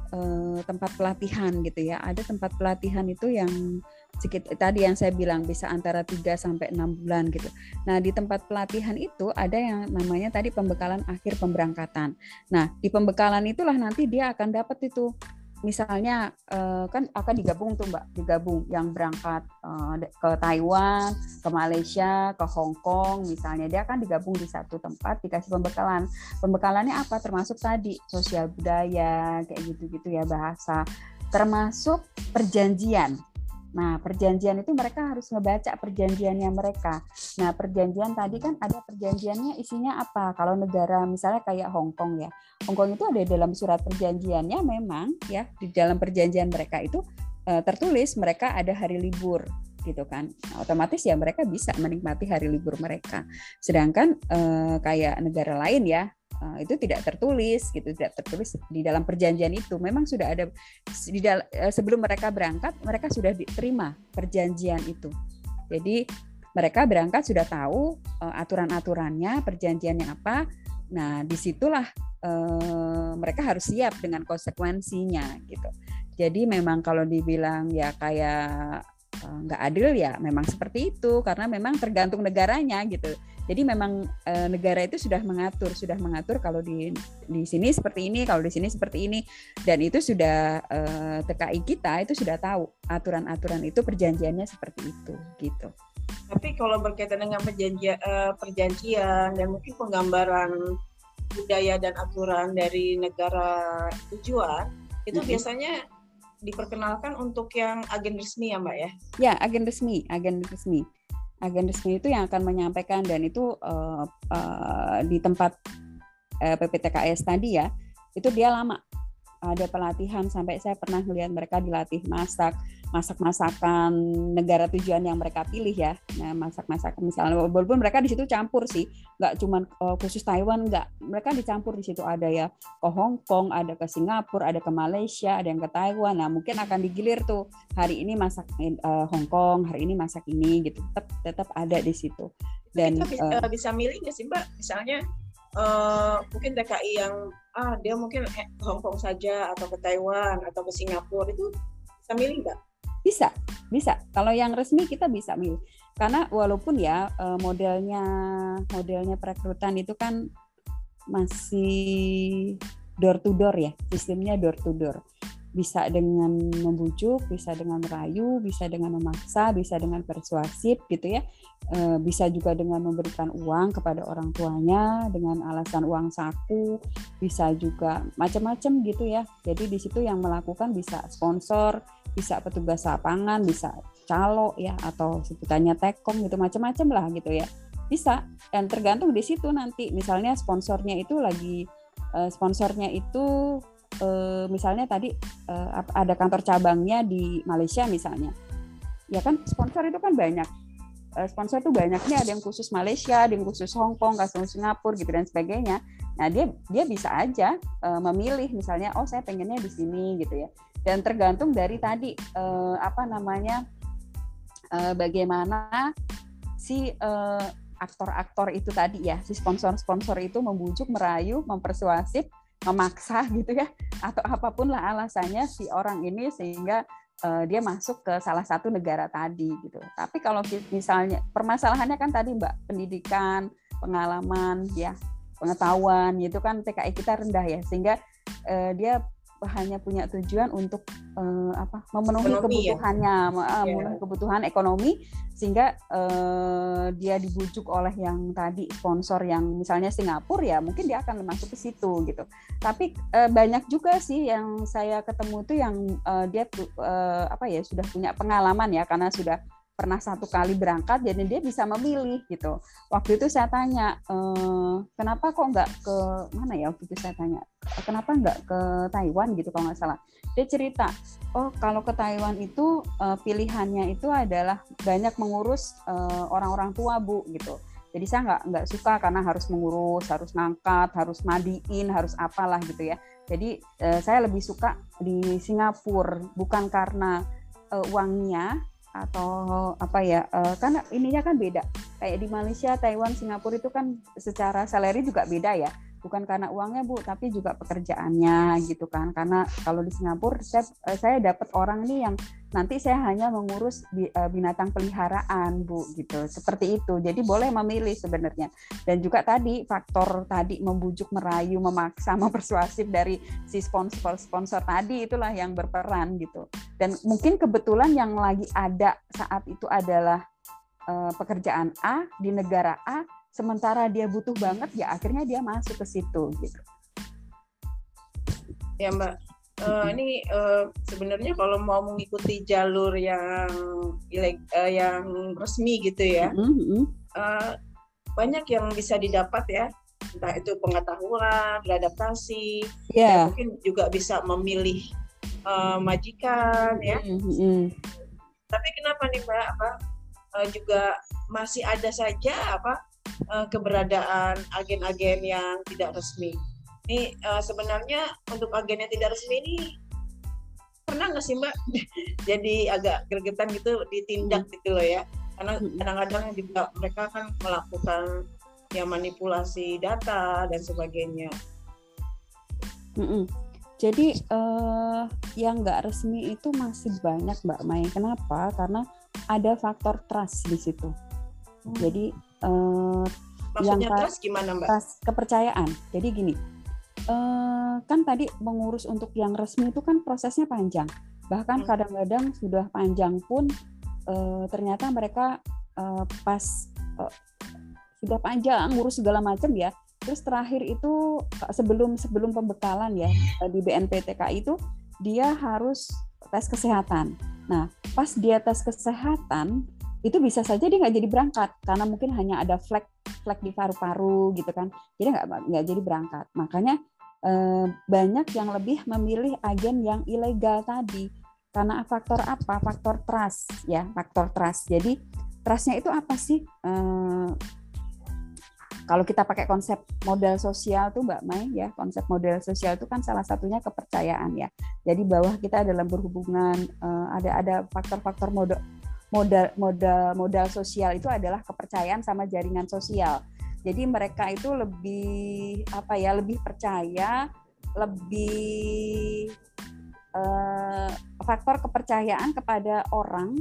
[SPEAKER 2] tempat pelatihan gitu ya. Ada tempat pelatihan itu yang sedikit tadi yang saya bilang bisa antara 3 sampai 6 bulan gitu. Nah, di tempat pelatihan itu ada yang namanya tadi pembekalan akhir pemberangkatan. Nah, di pembekalan itulah nanti dia akan dapat itu misalnya uh, kan akan digabung tuh Mbak, digabung yang berangkat uh, ke Taiwan, ke Malaysia, ke Hong Kong misalnya dia akan digabung di satu tempat dikasih pembekalan. Pembekalannya apa? Termasuk tadi sosial budaya kayak gitu-gitu ya bahasa, termasuk perjanjian. Nah, perjanjian itu mereka harus ngebaca perjanjiannya mereka. Nah, perjanjian tadi kan ada perjanjiannya isinya apa? Kalau negara misalnya kayak Hong Kong ya. Hong Kong itu ada dalam surat perjanjiannya memang ya di dalam perjanjian mereka itu uh, tertulis mereka ada hari libur gitu kan. Nah, otomatis ya mereka bisa menikmati hari libur mereka. Sedangkan uh, kayak negara lain ya uh, itu tidak tertulis gitu tidak tertulis di dalam perjanjian itu. Memang sudah ada di dal, uh, sebelum mereka berangkat mereka sudah diterima perjanjian itu. Jadi mereka berangkat sudah tahu uh, aturan-aturannya perjanjiannya apa. Nah di situlah uh, mereka harus siap dengan konsekuensinya gitu. Jadi memang kalau dibilang ya kayak nggak adil ya memang seperti itu. Karena memang tergantung negaranya gitu jadi memang e, negara itu sudah mengatur, sudah mengatur kalau di di sini seperti ini, kalau di sini seperti ini, dan itu sudah e, TKI kita itu sudah tahu aturan-aturan itu perjanjiannya seperti itu, gitu.
[SPEAKER 1] Tapi kalau berkaitan dengan perjanjian, e, perjanjian dan mungkin penggambaran budaya dan aturan dari negara tujuan itu mm -hmm. biasanya diperkenalkan untuk yang agen resmi ya mbak ya?
[SPEAKER 2] Ya agen resmi, agen resmi agen resmi itu yang akan menyampaikan dan itu uh, uh, di tempat uh, PPTKS tadi ya itu dia lama. Ada pelatihan sampai saya pernah melihat mereka dilatih masak masak-masakan negara tujuan yang mereka pilih ya. Nah, masak-masakan misalnya walaupun mereka di situ campur sih, nggak cuma uh, khusus Taiwan nggak, mereka dicampur di situ ada ya ke Hong Kong, ada ke Singapura, ada ke Malaysia, ada yang ke Taiwan. Nah, mungkin akan digilir tuh hari ini masak uh, Hong Kong, hari ini masak ini gitu. Tetap tetap ada di situ.
[SPEAKER 1] Dan kita bisa, uh, bisa milih nggak sih Mbak? Misalnya uh, mungkin TKI yang ah dia mungkin Hong Kong saja atau ke Taiwan atau ke Singapura itu Bisa milih nggak?
[SPEAKER 2] Bisa, bisa. Kalau yang resmi kita bisa milih. Karena walaupun ya eh, modelnya modelnya perekrutan itu kan masih door to door ya, sistemnya door to door bisa dengan membujuk, bisa dengan merayu, bisa dengan memaksa, bisa dengan persuasif gitu ya. E, bisa juga dengan memberikan uang kepada orang tuanya dengan alasan uang saku, bisa juga macam-macam gitu ya. Jadi di situ yang melakukan bisa sponsor, bisa petugas lapangan, bisa calo ya atau sebutannya tekom gitu macam-macam lah gitu ya. Bisa dan tergantung di situ nanti misalnya sponsornya itu lagi eh, sponsornya itu uh, misalnya tadi uh, ada kantor cabangnya di Malaysia misalnya, ya kan sponsor itu kan banyak. Uh, sponsor itu banyaknya ada yang khusus Malaysia, ada yang khusus Hong Kong, khusus Singapura gitu dan sebagainya. Nah dia dia bisa aja uh, memilih misalnya, oh saya pengennya di sini gitu ya. Dan tergantung dari tadi uh, apa namanya uh, bagaimana si uh, aktor-aktor itu tadi ya, si sponsor-sponsor itu membujuk, merayu, mempersuasif memaksa gitu ya atau apa pun lah alasannya si orang ini sehingga uh, dia masuk ke salah satu negara tadi gitu. Tapi kalau misalnya permasalahannya kan tadi Mbak pendidikan, pengalaman ya, pengetahuan gitu kan TKI kita rendah ya sehingga uh, dia hanya punya tujuan untuk uh, apa memenuhi ekonomi, ya? kebutuhannya ya? memenuhi yeah. kebutuhan ekonomi sehingga uh, dia dibujuk oleh yang tadi sponsor yang misalnya Singapura ya mungkin dia akan masuk ke situ gitu tapi uh, banyak juga sih yang saya ketemu tuh yang uh, dia uh, apa ya sudah punya pengalaman ya karena sudah pernah satu kali berangkat jadi dia bisa memilih gitu. Waktu itu saya tanya e, kenapa kok nggak ke mana ya waktu itu saya tanya? Kenapa nggak ke Taiwan? Gitu kalau nggak salah. Dia cerita oh kalau ke Taiwan itu e, pilihannya itu adalah banyak mengurus eh, orang-orang tua bu gitu. Jadi saya nggak nggak suka karena harus mengurus harus ngangkat harus madiin harus apalah gitu ya. Jadi saya lebih suka di Singapura bukan karena uangnya atau apa ya uh, kan ininya kan beda. Kayak di Malaysia, Taiwan, Singapura itu kan secara salary juga beda ya bukan karena uangnya bu tapi juga pekerjaannya gitu kan. Karena kalau di Singapura saya eh, saya dapat orang ini yang nanti saya hanya mengurus eh, binatang peliharaan bu gitu. Seperti itu. Jadi boleh memilih sebenarnya. Dan juga tadi faktor tadi membujuk merayu memaksa [LAUGHS] mempersuasif dari si sponsor sponsor tadi itulah yang berperan gitu. Dan mungkin kebetulan yang lagi ada saat itu adalah uh, pekerjaan A di negara A sementara dia butuh banget ya akhirnya dia masuk ke situ gitu
[SPEAKER 1] ya mbak uh, ini uh, sebenarnya kalau mau mengikuti jalur yang uh, yang resmi gitu ya mm-hmm. uh, banyak yang bisa didapat ya entah itu pengetahuan beradaptasi yeah. ya mungkin juga bisa memilih uh, majikan ya mm-hmm. tapi kenapa nih mbak apa uh, juga masih ada saja apa uh, keberadaan agen-agen yang tidak resmi. Ini uh, sebenarnya untuk agen yang tidak resmi ini pernah nggak sih Mbak [LAUGHS] jadi agak gregetan gitu ditindak hmm. gitu loh ya? Karena hmm. kadang-kadang juga mereka kan melakukan ya manipulasi data dan sebagainya.
[SPEAKER 2] Mm-mm. Jadi uh, yang nggak resmi itu masih banyak Mbak Mai. Kenapa? Karena ada faktor trust di situ. Hmm. Jadi uh,
[SPEAKER 1] Maksudnya yang trust gimana Mbak?
[SPEAKER 2] Trust kepercayaan. Jadi gini, uh, kan tadi mengurus untuk yang resmi itu kan prosesnya panjang. Bahkan hmm. kadang-kadang sudah panjang pun uh, ternyata mereka uh, pas uh, sudah panjang ngurus segala macam ya. Terus terakhir itu sebelum sebelum pembekalan ya di BNPTK itu dia harus tes kesehatan. Nah, pas dia tes kesehatan itu bisa saja dia nggak jadi berangkat karena mungkin hanya ada flek flek di paru-paru gitu kan. Jadi nggak nggak jadi berangkat. Makanya eh, banyak yang lebih memilih agen yang ilegal tadi. Karena faktor apa? Faktor trust ya faktor trust. Jadi trustnya itu apa sih? Eh, kalau kita pakai konsep modal sosial tuh Mbak Mai ya konsep modal sosial itu kan salah satunya kepercayaan ya. Jadi bahwa kita dalam berhubungan eh, ada ada faktor-faktor modal modal modal modal sosial itu adalah kepercayaan sama jaringan sosial. Jadi mereka itu lebih apa ya lebih percaya, lebih uh, faktor kepercayaan kepada orang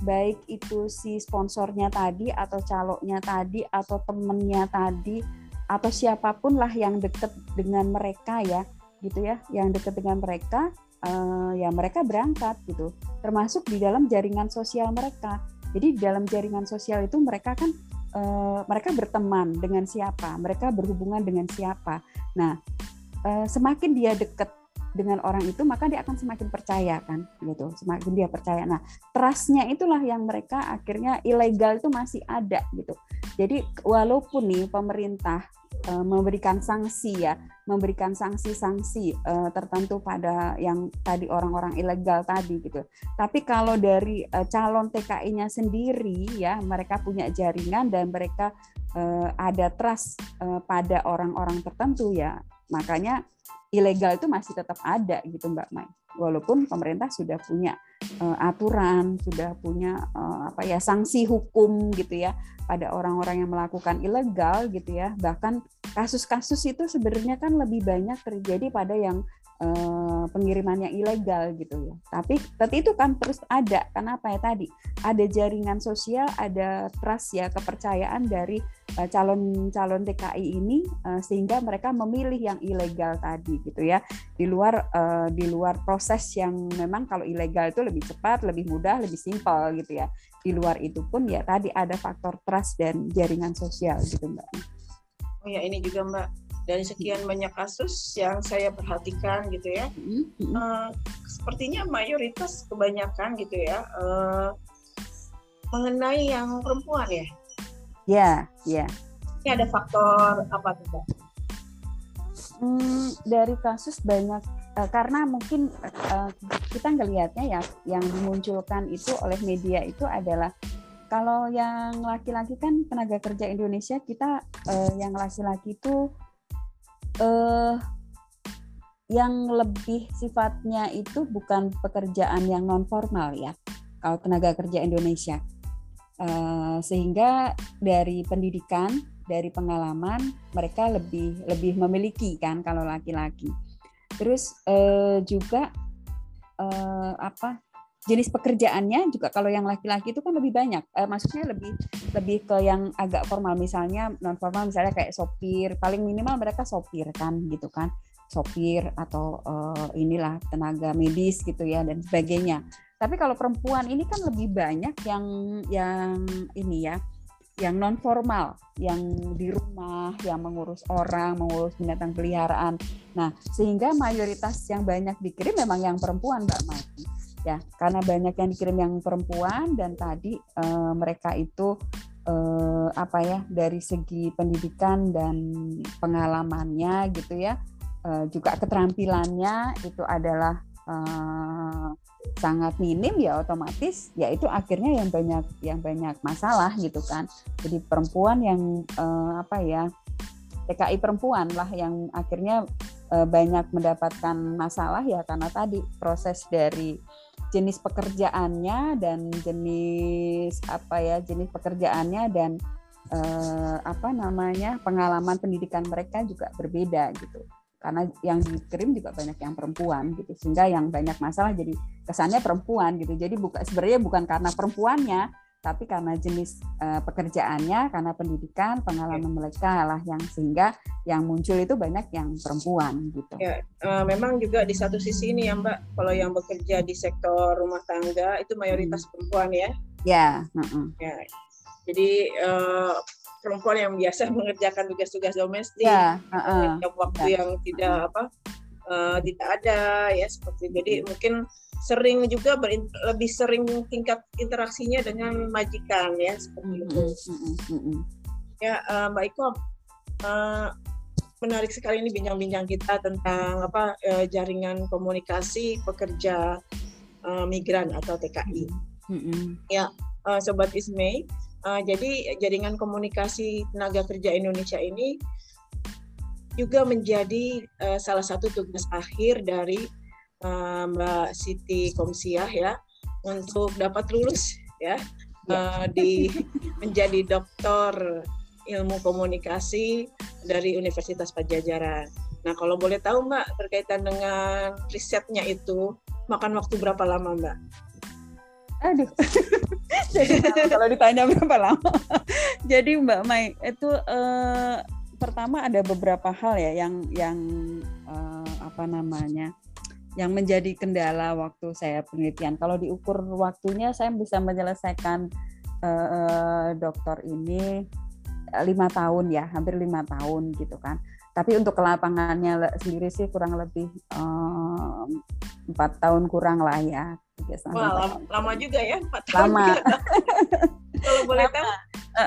[SPEAKER 2] baik itu si sponsornya tadi atau caloknya tadi atau temennya tadi atau siapa pun lah yang deket dengan mereka ya gitu ya yang deket dengan mereka uh, ya mereka berangkat gitu. Termasuk di dalam jaringan sosial mereka. Jadi di dalam jaringan sosial itu mereka kan uh, mereka berteman dengan siapa? Mereka berhubungan dengan siapa? Nah uh, semakin dia deket dengan orang itu maka dia akan semakin percaya kan gitu. Semakin dia percaya. Nah trustnya itulah yang mereka akhirnya ilegal itu masih ada gitu. Jadi walaupun nih pemerintah e, memberikan sanksi ya memberikan sanksi-sanksi e, tertentu pada yang tadi orang-orang ilegal tadi gitu tapi kalau dari e, calon TKI-nya sendiri ya mereka punya jaringan dan mereka e, ada trust e, pada orang-orang tertentu ya makanya ilegal itu masih tetap ada gitu Mbak Mai. Walaupun pemerintah sudah punya uh, aturan, sudah punya uh, apa ya sanksi hukum gitu ya pada orang-orang yang melakukan ilegal gitu ya. Bahkan kasus-kasus itu sebenarnya kan lebih banyak terjadi pada yang uh, pengiriman yang ilegal gitu ya. Tapi tapi itu kan terus ada. Kenapa ya tadi? Ada jaringan sosial, ada trust ya kepercayaan dari calon-calon eh, TKI ini uh, sehingga mereka memilih yang ilegal tadi gitu ya di luar di luar proses yang memang kalau ilegal itu lebih cepat lebih mudah lebih simpel gitu ya di luar itu pun ya tadi ada faktor trust dan jaringan sosial gitu mbak
[SPEAKER 1] oh ya ini juga mbak dari sekian banyak kasus yang saya perhatikan gitu ya mm-hmm. uh, sepertinya mayoritas kebanyakan gitu ya uh, mengenai yang perempuan ya
[SPEAKER 2] Ya, ya.
[SPEAKER 1] Ini ada faktor apa tuh?
[SPEAKER 2] Hmm, dari kasus banyak uh, karena mungkin uh, kita ngelihatnya ya yang dimunculkan itu oleh media itu adalah kalau yang laki-laki kan tenaga kerja Indonesia kita uh, yang laki-laki itu uh, yang lebih sifatnya itu bukan pekerjaan yang non formal ya kalau tenaga kerja Indonesia. Eh, sehingga dari pendidikan dari pengalaman mereka lebih lebih memiliki kan kalau laki-laki. Terus uh, juga uh, apa jenis pekerjaannya juga kalau yang laki-laki itu kan lebih banyak. Uh, maksudnya lebih lebih ke yang agak formal. Misalnya non formal misalnya kayak sopir. Paling minimal mereka sopir kan gitu kan. Sopir atau uh, inilah tenaga medis gitu ya dan sebagainya. Tapi kalau perempuan ini kan lebih banyak yang yang ini ya, yang non formal, yang di rumah, yang mengurus orang, mengurus binatang peliharaan. Nah, sehingga mayoritas yang banyak dikirim memang yang perempuan, Mbak Mati. Ya, karena banyak yang dikirim yang perempuan dan tadi e, mereka itu e, apa ya dari segi pendidikan dan pengalamannya gitu ya, e, juga keterampilannya itu adalah sangat minim ya otomatis ya itu akhirnya yang banyak yang banyak masalah gitu kan. Jadi perempuan yang eh, apa ya TKI perempuan lah yang akhirnya eh, banyak mendapatkan masalah ya karena tadi proses dari jenis pekerjaannya dan jenis apa ya jenis pekerjaannya dan eh, apa namanya pengalaman pendidikan mereka juga berbeda gitu. Karena yang dikirim juga banyak yang perempuan gitu sehingga yang banyak masalah jadi kesannya perempuan gitu. Jadi bukan sebenarnya bukan karena perempuannya tapi karena jenis uh, pekerjaannya karena pendidikan pengalaman mereka lah yang sehingga yang muncul itu banyak yang perempuan gitu.
[SPEAKER 1] Ya uh, memang juga di satu sisi ini ya mbak kalau yang bekerja di sektor rumah tangga itu mayoritas hmm. perempuan ya.
[SPEAKER 2] Ya uh -uh.
[SPEAKER 1] ya jadi uh, perempuan yang biasa [LAUGHS] mengerjakan tugas-tugas domestik ya, uh, uh, waktu ya. yang tidak apa uh, tidak ada ya seperti jadi mungkin sering juga berin, lebih sering tingkat interaksinya dengan majikan ya seperti itu. ya uh, Mbak Iko uh, menarik sekali ini bincang-bincang kita tentang apa uh, jaringan komunikasi pekerja uh, migran atau TKI ya uh, Sobat Ismay Uh, jadi jaringan komunikasi tenaga kerja Indonesia ini juga menjadi uh, salah satu tugas akhir dari uh, Mbak Siti Komsiah ya untuk dapat lulus ya uh, di [LAUGHS] menjadi doktor ilmu komunikasi dari Universitas Pajajaran. Nah kalau boleh tahu Mbak berkaitan dengan risetnya itu makan waktu berapa lama Mbak?
[SPEAKER 2] Aduh, [LAUGHS] jadi kalau ditanya berapa lama, [LAUGHS] jadi Mbak Mai itu eh, pertama ada beberapa hal ya yang yang eh, apa namanya yang menjadi kendala waktu saya penelitian. Kalau diukur waktunya, saya bisa menyelesaikan eh, dokter ini lima tahun ya, hampir lima tahun gitu kan. Tapi untuk ke lapangannya sendiri sih kurang lebih empat tahun kurang lah ya
[SPEAKER 1] Wah, lama, lama juga ya,
[SPEAKER 2] empat tahun. Lama.
[SPEAKER 1] Kalau boleh tahu,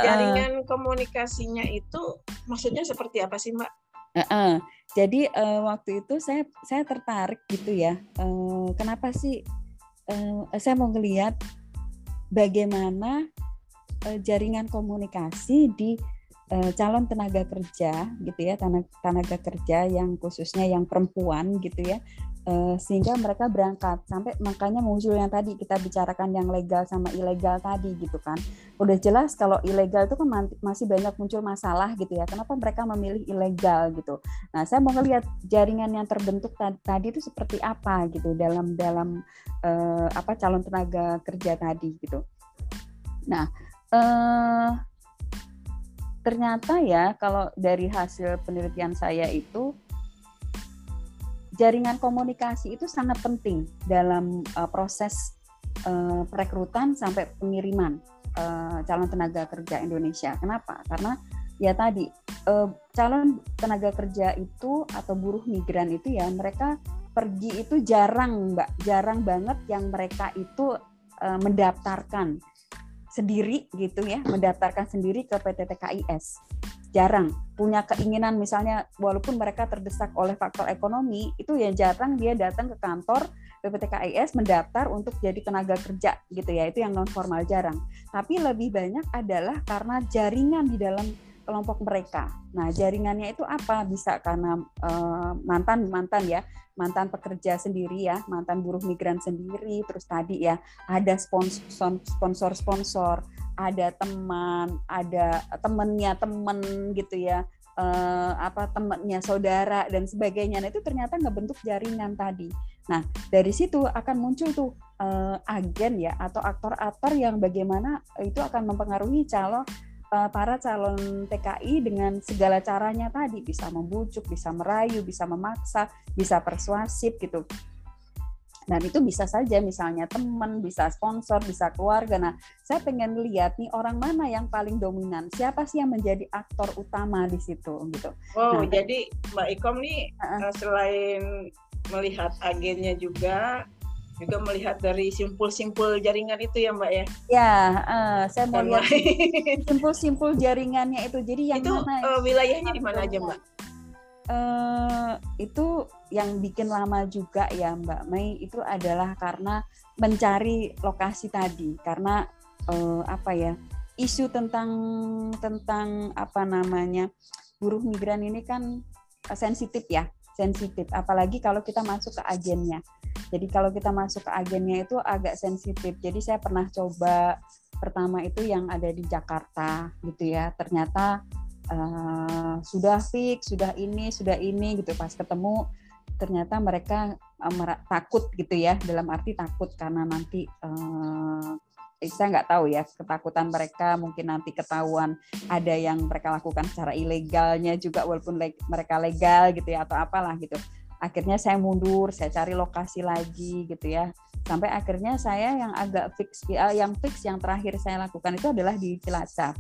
[SPEAKER 1] jaringan uh, komunikasinya itu maksudnya seperti apa sih, Mbak?
[SPEAKER 2] Uh, uh. Jadi uh, waktu itu saya saya tertarik gitu ya. Uh, kenapa sih uh, saya mau ngelihat bagaimana uh, jaringan komunikasi di calon tenaga kerja gitu ya tenaga, tenaga kerja yang khususnya yang perempuan gitu ya uh, sehingga mereka berangkat. Sampai makanya muncul yang tadi kita bicarakan yang legal sama ilegal tadi gitu kan. Udah jelas kalau ilegal itu kan masih banyak muncul masalah gitu ya. Kenapa mereka memilih ilegal gitu? Nah saya mau ngelihat jaringan yang terbentuk tadi, itu seperti apa gitu dalam dalam uh, apa calon tenaga kerja tadi gitu. Nah uh, ternyata ya kalau dari hasil penelitian saya itu jaringan komunikasi itu sangat penting dalam uh, proses uh, perekrutan sampai pengiriman uh, calon tenaga kerja Indonesia. Kenapa? Karena ya tadi uh, calon tenaga kerja itu atau buruh migran itu ya mereka pergi itu jarang, Mbak, jarang banget yang mereka itu uh, mendaftarkan sendiri gitu ya, mendaftarkan sendiri ke PT TKIS jarang. Punya keinginan misalnya walaupun mereka terdesak oleh faktor ekonomi itu ya jarang dia datang ke kantor BPTKIS mendaftar untuk jadi tenaga kerja gitu ya. Itu yang non formal jarang. Tapi lebih banyak adalah karena jaringan di dalam kelompok mereka. Nah jaringannya itu apa? Bisa karena uh, mantan mantan ya mantan pekerja sendiri ya mantan buruh migran sendiri terus tadi ya ada sponsor sponsor sponsor ada teman, ada temennya temen gitu ya, eh, apa temennya saudara dan sebagainya. Nah itu ternyata ngebentuk jaringan tadi. Nah dari situ akan muncul tuh eh, agen ya atau aktor-aktor yang bagaimana itu akan mempengaruhi calon para calon TKI dengan segala caranya tadi bisa membujuk, bisa merayu, bisa memaksa, bisa persuasif gitu dan itu bisa saja misalnya teman, bisa sponsor, bisa keluarga. Nah, saya pengen lihat nih orang mana yang paling dominan, siapa sih yang menjadi aktor utama di situ gitu.
[SPEAKER 1] Oh, nah, jadi Mbak Ikom nih uh, selain melihat agennya juga juga melihat dari simpul-simpul jaringan itu ya Mbak ya?
[SPEAKER 2] Ya, uh, saya mau lihat [LAUGHS] simpul-simpul jaringannya itu. Jadi yang
[SPEAKER 1] itu mana? Uh, wilayahnya di mana aja Mbak?
[SPEAKER 2] Uh, itu yang bikin lama juga ya Mbak Mei itu adalah karena mencari lokasi tadi karena eh, apa ya isu tentang tentang apa namanya buruh migran ini kan sensitif ya sensitif apalagi kalau kita masuk ke agennya. Jadi kalau kita masuk ke agennya itu agak sensitif. Jadi saya pernah coba pertama itu yang ada di Jakarta gitu ya. Ternyata uh, sudah fix sudah ini sudah ini gitu. Pas ketemu ternyata mereka uh, takut gitu ya. Dalam arti takut karena nanti uh, saya nggak tahu ya ketakutan mereka mungkin nanti ketahuan ada yang mereka lakukan secara ilegalnya juga walaupun le mereka legal gitu ya atau apalah gitu. Akhirnya saya mundur saya cari lokasi lagi gitu ya. Sampai akhirnya saya yang agak fix yang fix yang terakhir saya lakukan itu adalah di Cilacap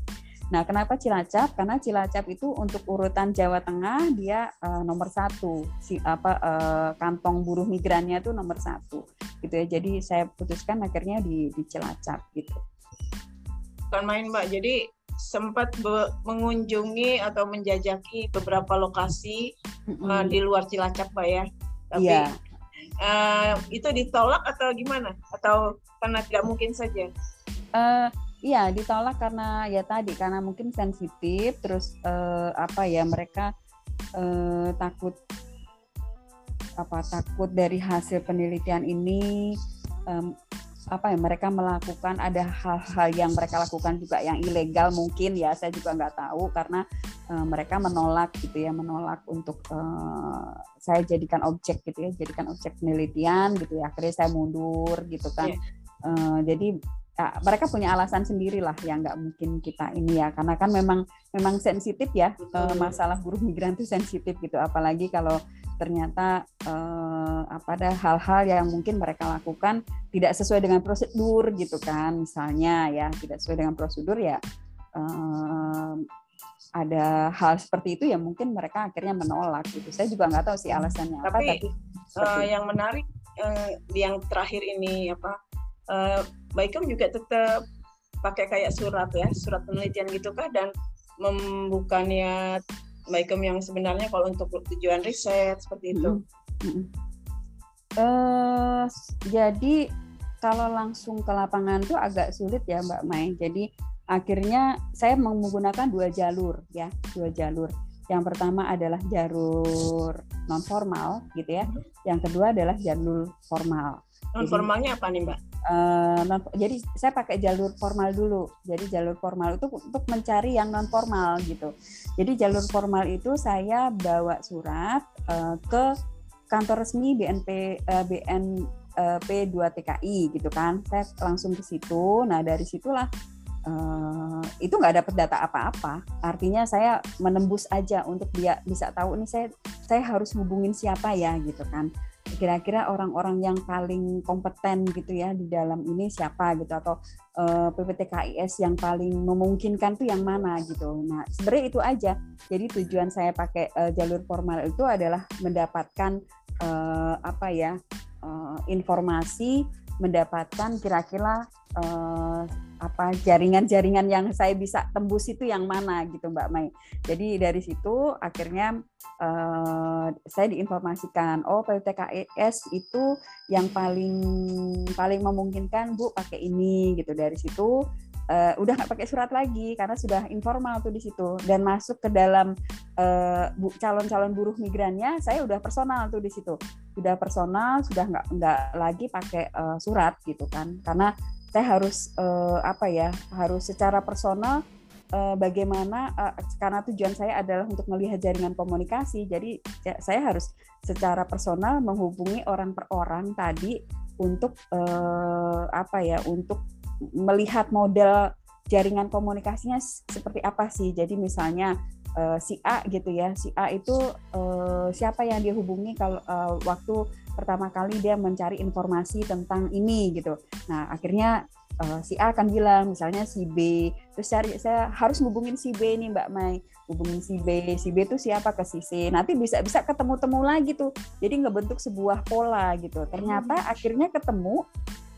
[SPEAKER 2] Nah, kenapa Cilacap? Karena Cilacap itu untuk urutan Jawa Tengah dia uh, nomor satu, si apa uh, kantong buruh migrannya itu nomor satu, gitu ya. Jadi saya putuskan akhirnya di, di Cilacap gitu.
[SPEAKER 1] Bukan main Mbak, jadi sempat mengunjungi atau menjajaki beberapa lokasi mm-hmm. uh, di luar Cilacap, Mbak ya. Tapi yeah. uh, itu ditolak atau gimana? Atau karena tidak mungkin saja?
[SPEAKER 2] Uh, Iya, ditolak karena ya tadi karena mungkin sensitif, terus eh, apa ya mereka eh, takut apa takut dari hasil penelitian ini eh, apa ya mereka melakukan ada hal-hal yang mereka lakukan juga yang ilegal mungkin ya saya juga nggak tahu karena uh, mereka menolak gitu ya menolak untuk uh, saya jadikan objek gitu ya jadikan objek penelitian gitu ya akhirnya saya mundur gitu kan yeah. Iya. uh, jadi ya, mereka punya alasan sendiri lah yang nggak mungkin kita ini ya karena kan memang memang sensitif ya uh, masalah buruh migran itu sensitif gitu apalagi kalau ternyata uh, apa ada hal-hal yang mungkin mereka lakukan tidak sesuai dengan prosedur gitu kan misalnya ya tidak sesuai dengan prosedur ya uh, ada hal seperti itu ya mungkin mereka akhirnya menolak gitu. Saya juga nggak tahu sih alasannya
[SPEAKER 1] tapi, apa. Tapi uh, yang menarik uh, yang terakhir ini apa uh, Baikom juga tetap pakai kayak surat ya surat penelitian gitu kah dan membukanya Baikom yang sebenarnya kalau untuk tujuan riset seperti itu. Mm -hmm.
[SPEAKER 2] uh, jadi kalau langsung ke lapangan tuh agak sulit ya Mbak Mai. Jadi akhirnya saya menggunakan dua jalur ya dua jalur. Yang pertama adalah jalur non formal gitu ya. Yang kedua adalah jalur formal.
[SPEAKER 1] Non formalnya apa nih mbak
[SPEAKER 2] non, jadi saya pakai jalur formal dulu jadi jalur formal itu untuk mencari yang non formal gitu jadi jalur formal itu saya bawa surat uh, ke kantor resmi BNP uh, BNP 2 TKI gitu kan saya langsung ke situ nah dari situlah uh, itu nggak dapat data apa-apa. Artinya saya menembus aja untuk dia bisa tahu ini saya saya harus hubungin siapa ya gitu kan. Kira-kira orang-orang yang paling kompeten gitu ya di dalam ini siapa gitu atau uh, eh, PPTKIS yang paling memungkinkan tuh yang mana gitu. Nah sebenarnya itu aja. Jadi tujuan saya pakai uh, jalur formal itu adalah mendapatkan uh, apa ya uh, informasi, mendapatkan kira-kira uh, apa jaringan-jaringan yang saya bisa tembus itu yang mana gitu Mbak Mai. Jadi dari situ akhirnya uh, saya diinformasikan oh PTKES itu yang paling paling memungkinkan Bu pakai ini gitu dari situ uh, udah nggak pakai surat lagi karena sudah informal tuh di situ. Dan masuk ke dalam uh, calon-calon buruh migrannya saya udah personal tuh di situ. Sudah personal sudah nggak nggak lagi pakai uh, surat gitu kan. Karena saya harus uh, apa ya harus secara personal uh, bagaimana uh, karena tujuan saya adalah untuk melihat jaringan komunikasi. Jadi ya, saya harus secara personal menghubungi orang per orang tadi untuk uh, apa ya untuk melihat model jaringan komunikasinya seperti apa sih? Jadi misalnya uh, si A gitu ya si A itu uh, siapa yang dia hubungi kalau uh, waktu pertama kali dia mencari informasi tentang ini gitu. Nah akhirnya uh, si A akan bilang misalnya si B terus cari saya harus hubungin si B nih Mbak Mai. Hubungin si B si B itu siapa ke si C? Nanti bisa bisa ketemu temu lagi tuh. Jadi ngebentuk sebuah pola gitu. Ternyata hmm. akhirnya ketemu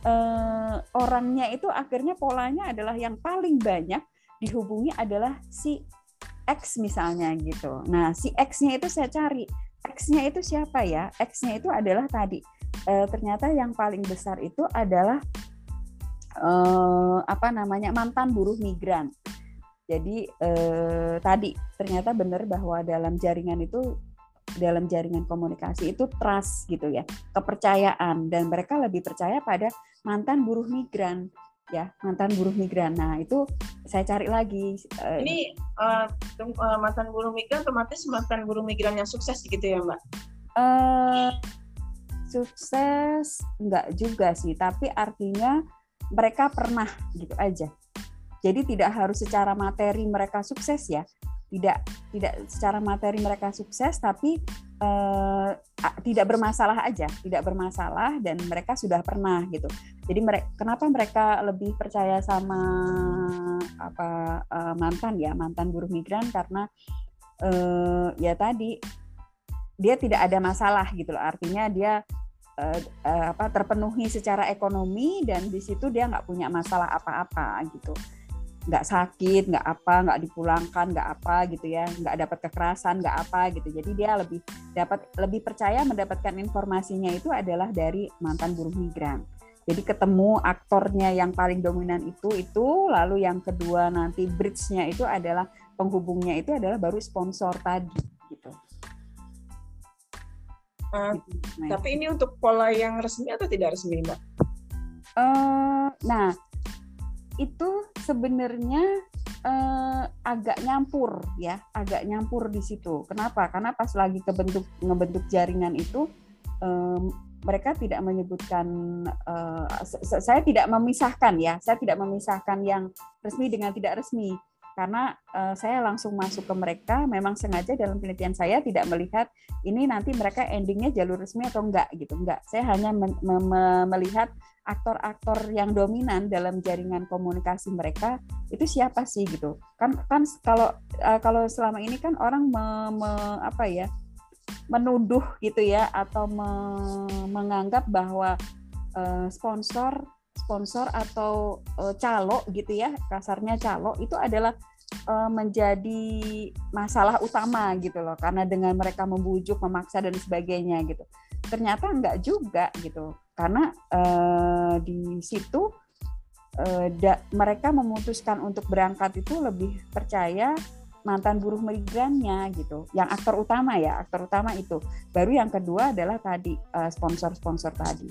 [SPEAKER 2] uh, orangnya itu akhirnya polanya adalah yang paling banyak dihubungi adalah si X misalnya gitu nah si X-nya itu saya cari X-nya itu siapa ya? X-nya itu adalah tadi e, ternyata yang paling besar itu adalah e, apa namanya mantan buruh migran. Jadi e, tadi ternyata benar bahwa dalam jaringan itu dalam jaringan komunikasi itu trust gitu ya, kepercayaan dan mereka lebih percaya pada mantan buruh migran ya mantan buruh migran. Nah itu saya cari lagi.
[SPEAKER 1] Eh, Ini uh, mantan buruh migran otomatis mantan buruh migran yang sukses gitu ya mbak? Uh,
[SPEAKER 2] sukses enggak juga sih, tapi artinya mereka pernah gitu aja. Jadi tidak harus secara materi mereka sukses ya, tidak tidak secara materi mereka sukses, tapi uh, tidak bermasalah aja, tidak bermasalah dan mereka sudah pernah gitu. Jadi mereka kenapa mereka lebih percaya sama apa uh, mantan ya mantan buruh migran karena uh, ya tadi dia tidak ada masalah gitu loh. Artinya dia uh, uh, apa terpenuhi secara ekonomi dan di situ dia nggak punya masalah apa-apa gitu nggak sakit, nggak apa, nggak dipulangkan, nggak apa gitu ya, nggak dapat kekerasan, nggak apa gitu. Jadi dia lebih dapat lebih percaya mendapatkan informasinya itu adalah dari mantan buruh migran. Jadi ketemu aktornya yang paling dominan itu itu, lalu yang kedua nanti bridge-nya itu adalah penghubungnya itu adalah baru sponsor tadi gitu.
[SPEAKER 1] Uh, Tapi ini untuk pola yang resmi atau tidak resmi, Mbak?
[SPEAKER 2] Uh, nah, itu sebenarnya eh, agak nyampur ya, agak nyampur di situ. Kenapa? Karena pas lagi kebentuk ngebentuk jaringan itu eh, mereka tidak menyebutkan uh, saya tidak memisahkan ya, saya tidak memisahkan yang resmi dengan tidak resmi karena uh, saya langsung masuk ke mereka memang sengaja dalam penelitian saya tidak melihat ini nanti mereka endingnya jalur resmi atau enggak gitu enggak. Saya hanya me me melihat aktor-aktor yang dominan dalam jaringan komunikasi mereka itu siapa sih gitu. Kan kan kalau uh, kalau selama ini kan orang me, me, apa ya menuduh gitu ya atau me, menganggap bahwa uh, sponsor sponsor atau uh, calo gitu ya kasarnya calo itu adalah uh, menjadi masalah utama gitu loh karena dengan mereka membujuk memaksa dan sebagainya gitu. Ternyata enggak juga gitu karena uh, di situ uh, da, mereka memutuskan untuk berangkat itu lebih percaya mantan buruh migrannya gitu yang aktor utama ya aktor utama itu. Baru yang kedua adalah tadi sponsor-sponsor tadi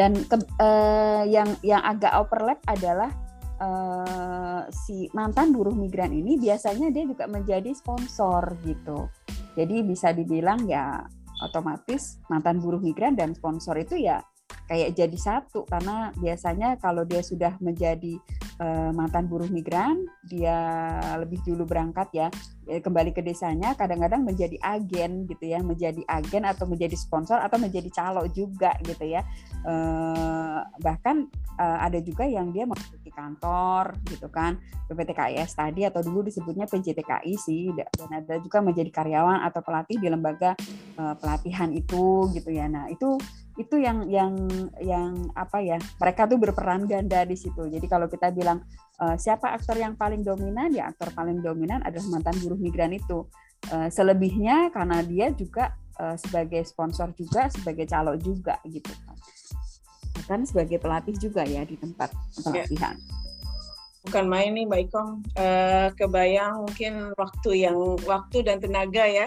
[SPEAKER 2] dan ke, uh, yang yang agak overlap adalah uh, si mantan buruh migran ini biasanya dia juga menjadi sponsor gitu. Jadi bisa dibilang ya otomatis mantan buruh migran dan sponsor itu ya kayak jadi satu karena biasanya kalau dia sudah menjadi uh, mantan buruh migran dia lebih dulu berangkat ya eh, kembali ke desanya kadang-kadang menjadi agen gitu ya menjadi agen atau menjadi sponsor atau menjadi calo juga gitu ya. Uh, bahkan ada juga yang dia memiliki kantor gitu kan PPTKIS tadi atau dulu disebutnya PJTKI sih dan ada juga menjadi karyawan atau pelatih di lembaga pelatihan itu gitu ya. Nah itu itu yang yang yang apa ya mereka tuh berperan ganda di situ. Jadi kalau kita bilang uh, siapa aktor yang paling dominan ya aktor paling dominan adalah mantan buruh migran itu. Uh, selebihnya karena dia juga uh, sebagai sponsor juga sebagai calo juga gitu kan. Sebagai pelatih juga ya di tempat ya. pelatihan. yeah
[SPEAKER 1] bukan main nih Mbak Ikong. Uh, kebayang mungkin waktu yang waktu dan tenaga ya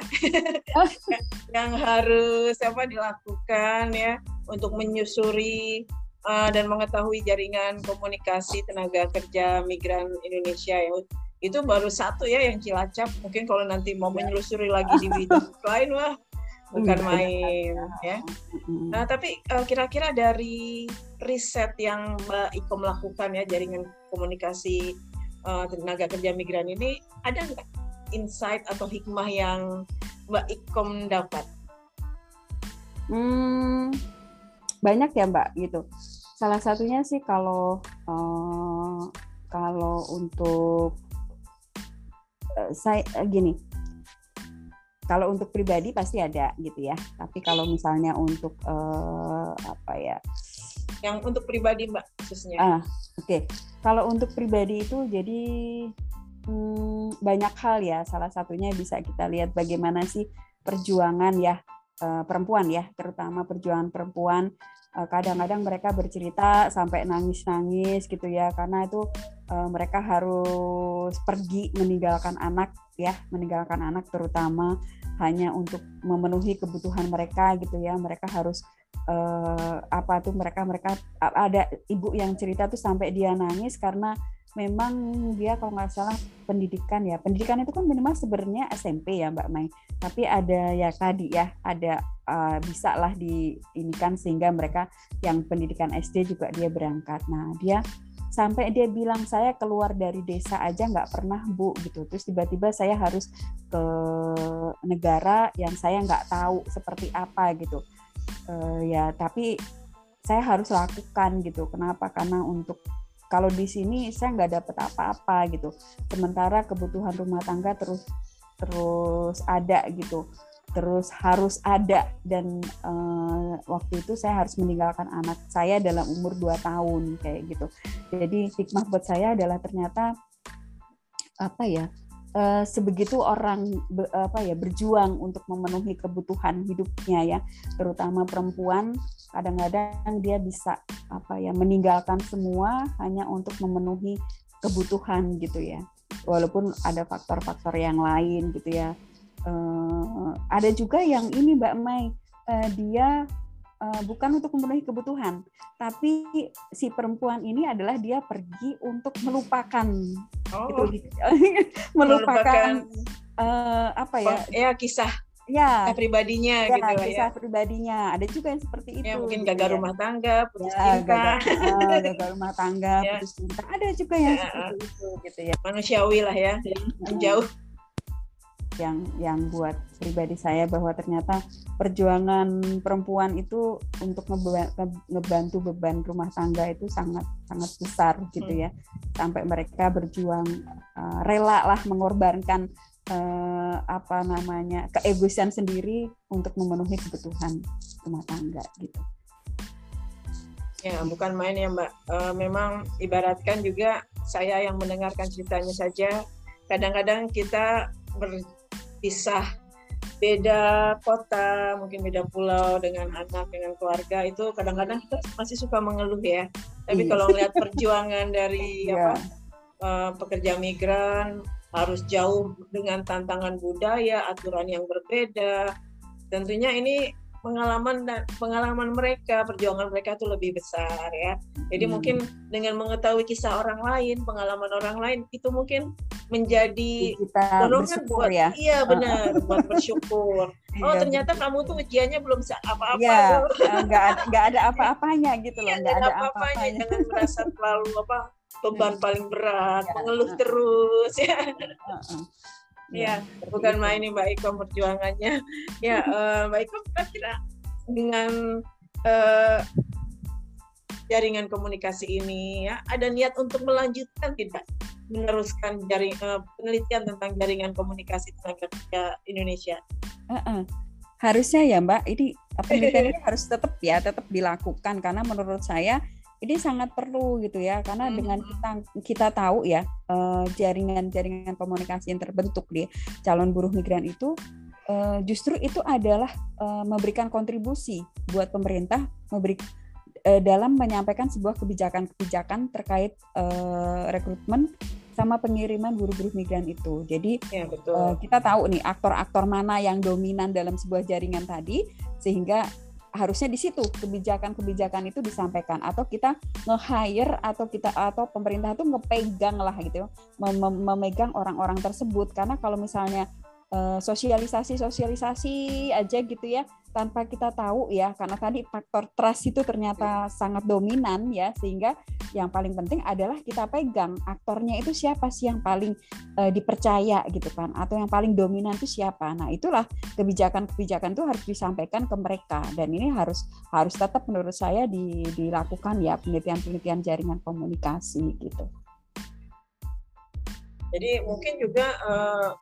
[SPEAKER 1] [LAUGHS] yang harus apa dilakukan ya untuk menyusuri uh, dan mengetahui jaringan komunikasi tenaga kerja migran Indonesia ya. Itu baru satu ya yang Cilacap. Mungkin kalau nanti mau menyusuri lagi di bidang [LAUGHS] lain wah bukan iya. main ya. Nah, tapi uh, kira-kira dari riset yang Mbak Iko melakukan ya jaringan komunikasi uh, tenaga kerja migran ini ada nggak insight atau hikmah yang Mbak Ikom dapat?
[SPEAKER 2] Hmm, banyak ya Mbak gitu. Salah satunya sih kalau uh, kalau untuk uh, saya uh, gini, kalau untuk pribadi pasti ada gitu ya. Tapi kalau misalnya untuk uh, apa ya?
[SPEAKER 1] Yang untuk pribadi mbak khususnya.
[SPEAKER 2] Ah, oke. Okay. Kalau untuk pribadi itu jadi hmm, banyak hal ya. Salah satunya bisa kita lihat bagaimana sih perjuangan ya uh, perempuan ya, terutama perjuangan perempuan. Uh, kadang-kadang mereka bercerita sampai nangis-nangis gitu ya, karena itu uh, mereka harus pergi meninggalkan anak ya meninggalkan anak terutama hanya untuk memenuhi kebutuhan mereka gitu ya. Mereka harus uh, apa tuh mereka mereka ada ibu yang cerita tuh sampai dia nangis karena memang dia kalau nggak salah pendidikan ya. Pendidikan itu kan minimal sebenarnya SMP ya Mbak Mai. Tapi ada ya tadi ya ada uh, bisa lah di ini kan sehingga mereka yang pendidikan SD juga dia berangkat. Nah dia sampai dia bilang saya keluar dari desa aja nggak pernah bu gitu. Terus tiba-tiba saya harus ke negara yang saya nggak tahu seperti apa gitu. Uh, ya tapi saya harus lakukan gitu. Kenapa? Karena untuk kalau di sini saya nggak dapat apa-apa gitu. Sementara kebutuhan rumah tangga terus terus ada gitu terus harus ada dan uh, waktu itu saya harus meninggalkan anak saya dalam umur 2 tahun kayak gitu. Jadi hikmah buat saya adalah ternyata apa ya uh, sebegitu orang be, apa ya berjuang untuk memenuhi kebutuhan hidupnya ya, terutama perempuan kadang-kadang dia bisa apa ya meninggalkan semua hanya untuk memenuhi kebutuhan gitu ya. Walaupun ada faktor-faktor yang lain gitu ya uh, ada juga yang ini Mbak Mai uh, dia uh, bukan untuk memenuhi kebutuhan, tapi si perempuan ini adalah dia pergi untuk melupakan oh. itu [LAUGHS] melupakan, melupakan uh, apa ya?
[SPEAKER 1] Ya kisah ya pribadinya ya, gitu
[SPEAKER 2] kisah ya. pribadinya ada juga yang seperti ya, itu
[SPEAKER 1] ya mungkin gagal ya. rumah tangga putus ya,
[SPEAKER 2] cinta gagal, uh, [LAUGHS] gagal rumah tangga ya. putus cinta ada juga yang ya. seperti itu gitu ya
[SPEAKER 1] manusiawi lah ya jauh
[SPEAKER 2] yang yang buat pribadi saya bahwa ternyata perjuangan perempuan itu untuk ngebantu beban rumah tangga itu sangat sangat besar gitu ya sampai mereka berjuang uh, rela lah mengorbankan uh, apa namanya keegoisan sendiri untuk memenuhi kebutuhan rumah tangga gitu.
[SPEAKER 1] Ya, bukan main ya Mbak. Uh, memang ibaratkan juga saya yang mendengarkan ceritanya saja, kadang-kadang kita berpisah beda kota, mungkin beda pulau dengan anak, dengan keluarga itu kadang-kadang kita masih suka mengeluh ya. Tapi iya. kalau melihat perjuangan dari [LAUGHS] yeah. apa uh, pekerja migran harus jauh dengan tantangan budaya, aturan yang berbeda. Tentunya ini pengalaman dan pengalaman mereka, perjuangan mereka itu lebih besar ya. Jadi hmm. mungkin dengan mengetahui kisah orang lain, pengalaman orang lain itu mungkin menjadi
[SPEAKER 2] kita buat ya.
[SPEAKER 1] Iya benar, buat bersyukur. [LAUGHS] Oh iya, ternyata kamu tuh ujiannya belum apa-apa.
[SPEAKER 2] Iya, [LAUGHS] nggak ada nggak ada [LAUGHS] apa-apanya gitu loh,
[SPEAKER 1] iya, nggak ada apa-apanya. Jangan merasa terlalu apa beban paling berat, ya. mengeluh terus ya. Ya, bukan main nih Mbak Iko perjuangannya. [LAUGHS] Ya, uh, Mbak Iko kira-kira dengan uh, jaringan komunikasi ini ya ada niat untuk melanjutkan tidak meneruskan jaring uh, penelitian tentang jaringan komunikasi tenaga kerja Indonesia.
[SPEAKER 2] Uh -uh. Harusnya ya Mbak, ini penelitian ini [LAUGHS] harus tetap ya tetap dilakukan karena menurut saya ini sangat perlu gitu ya karena hmm. dengan kita kita tahu ya eh, jaringan-jaringan komunikasi yang terbentuk di calon buruh migran itu eh, justru itu adalah eh, memberikan kontribusi buat pemerintah memberi dalam menyampaikan sebuah kebijakan-kebijakan terkait rekrutmen sama pengiriman buruh-buruh migran itu. Jadi ya, betul. kita tahu nih aktor-aktor mana yang dominan dalam sebuah jaringan tadi sehingga harusnya di situ kebijakan-kebijakan itu disampaikan. Atau kita nge-hire atau kita atau pemerintah itu ngepegang lah gitu mem memegang orang-orang tersebut. Karena kalau misalnya Eh, sosialisasi sosialisasi aja gitu ya tanpa kita tahu ya karena tadi faktor trust itu ternyata sangat dominan ya sehingga yang paling penting adalah kita pegang aktornya itu siapa sih yang paling uh, dipercaya gitu kan atau yang paling dominan itu siapa. Nah itulah kebijakan-kebijakan itu harus disampaikan ke mereka dan ini harus harus tetap menurut saya di, dilakukan ya penelitian-penelitian jaringan komunikasi gitu.
[SPEAKER 1] Jadi mungkin juga uh,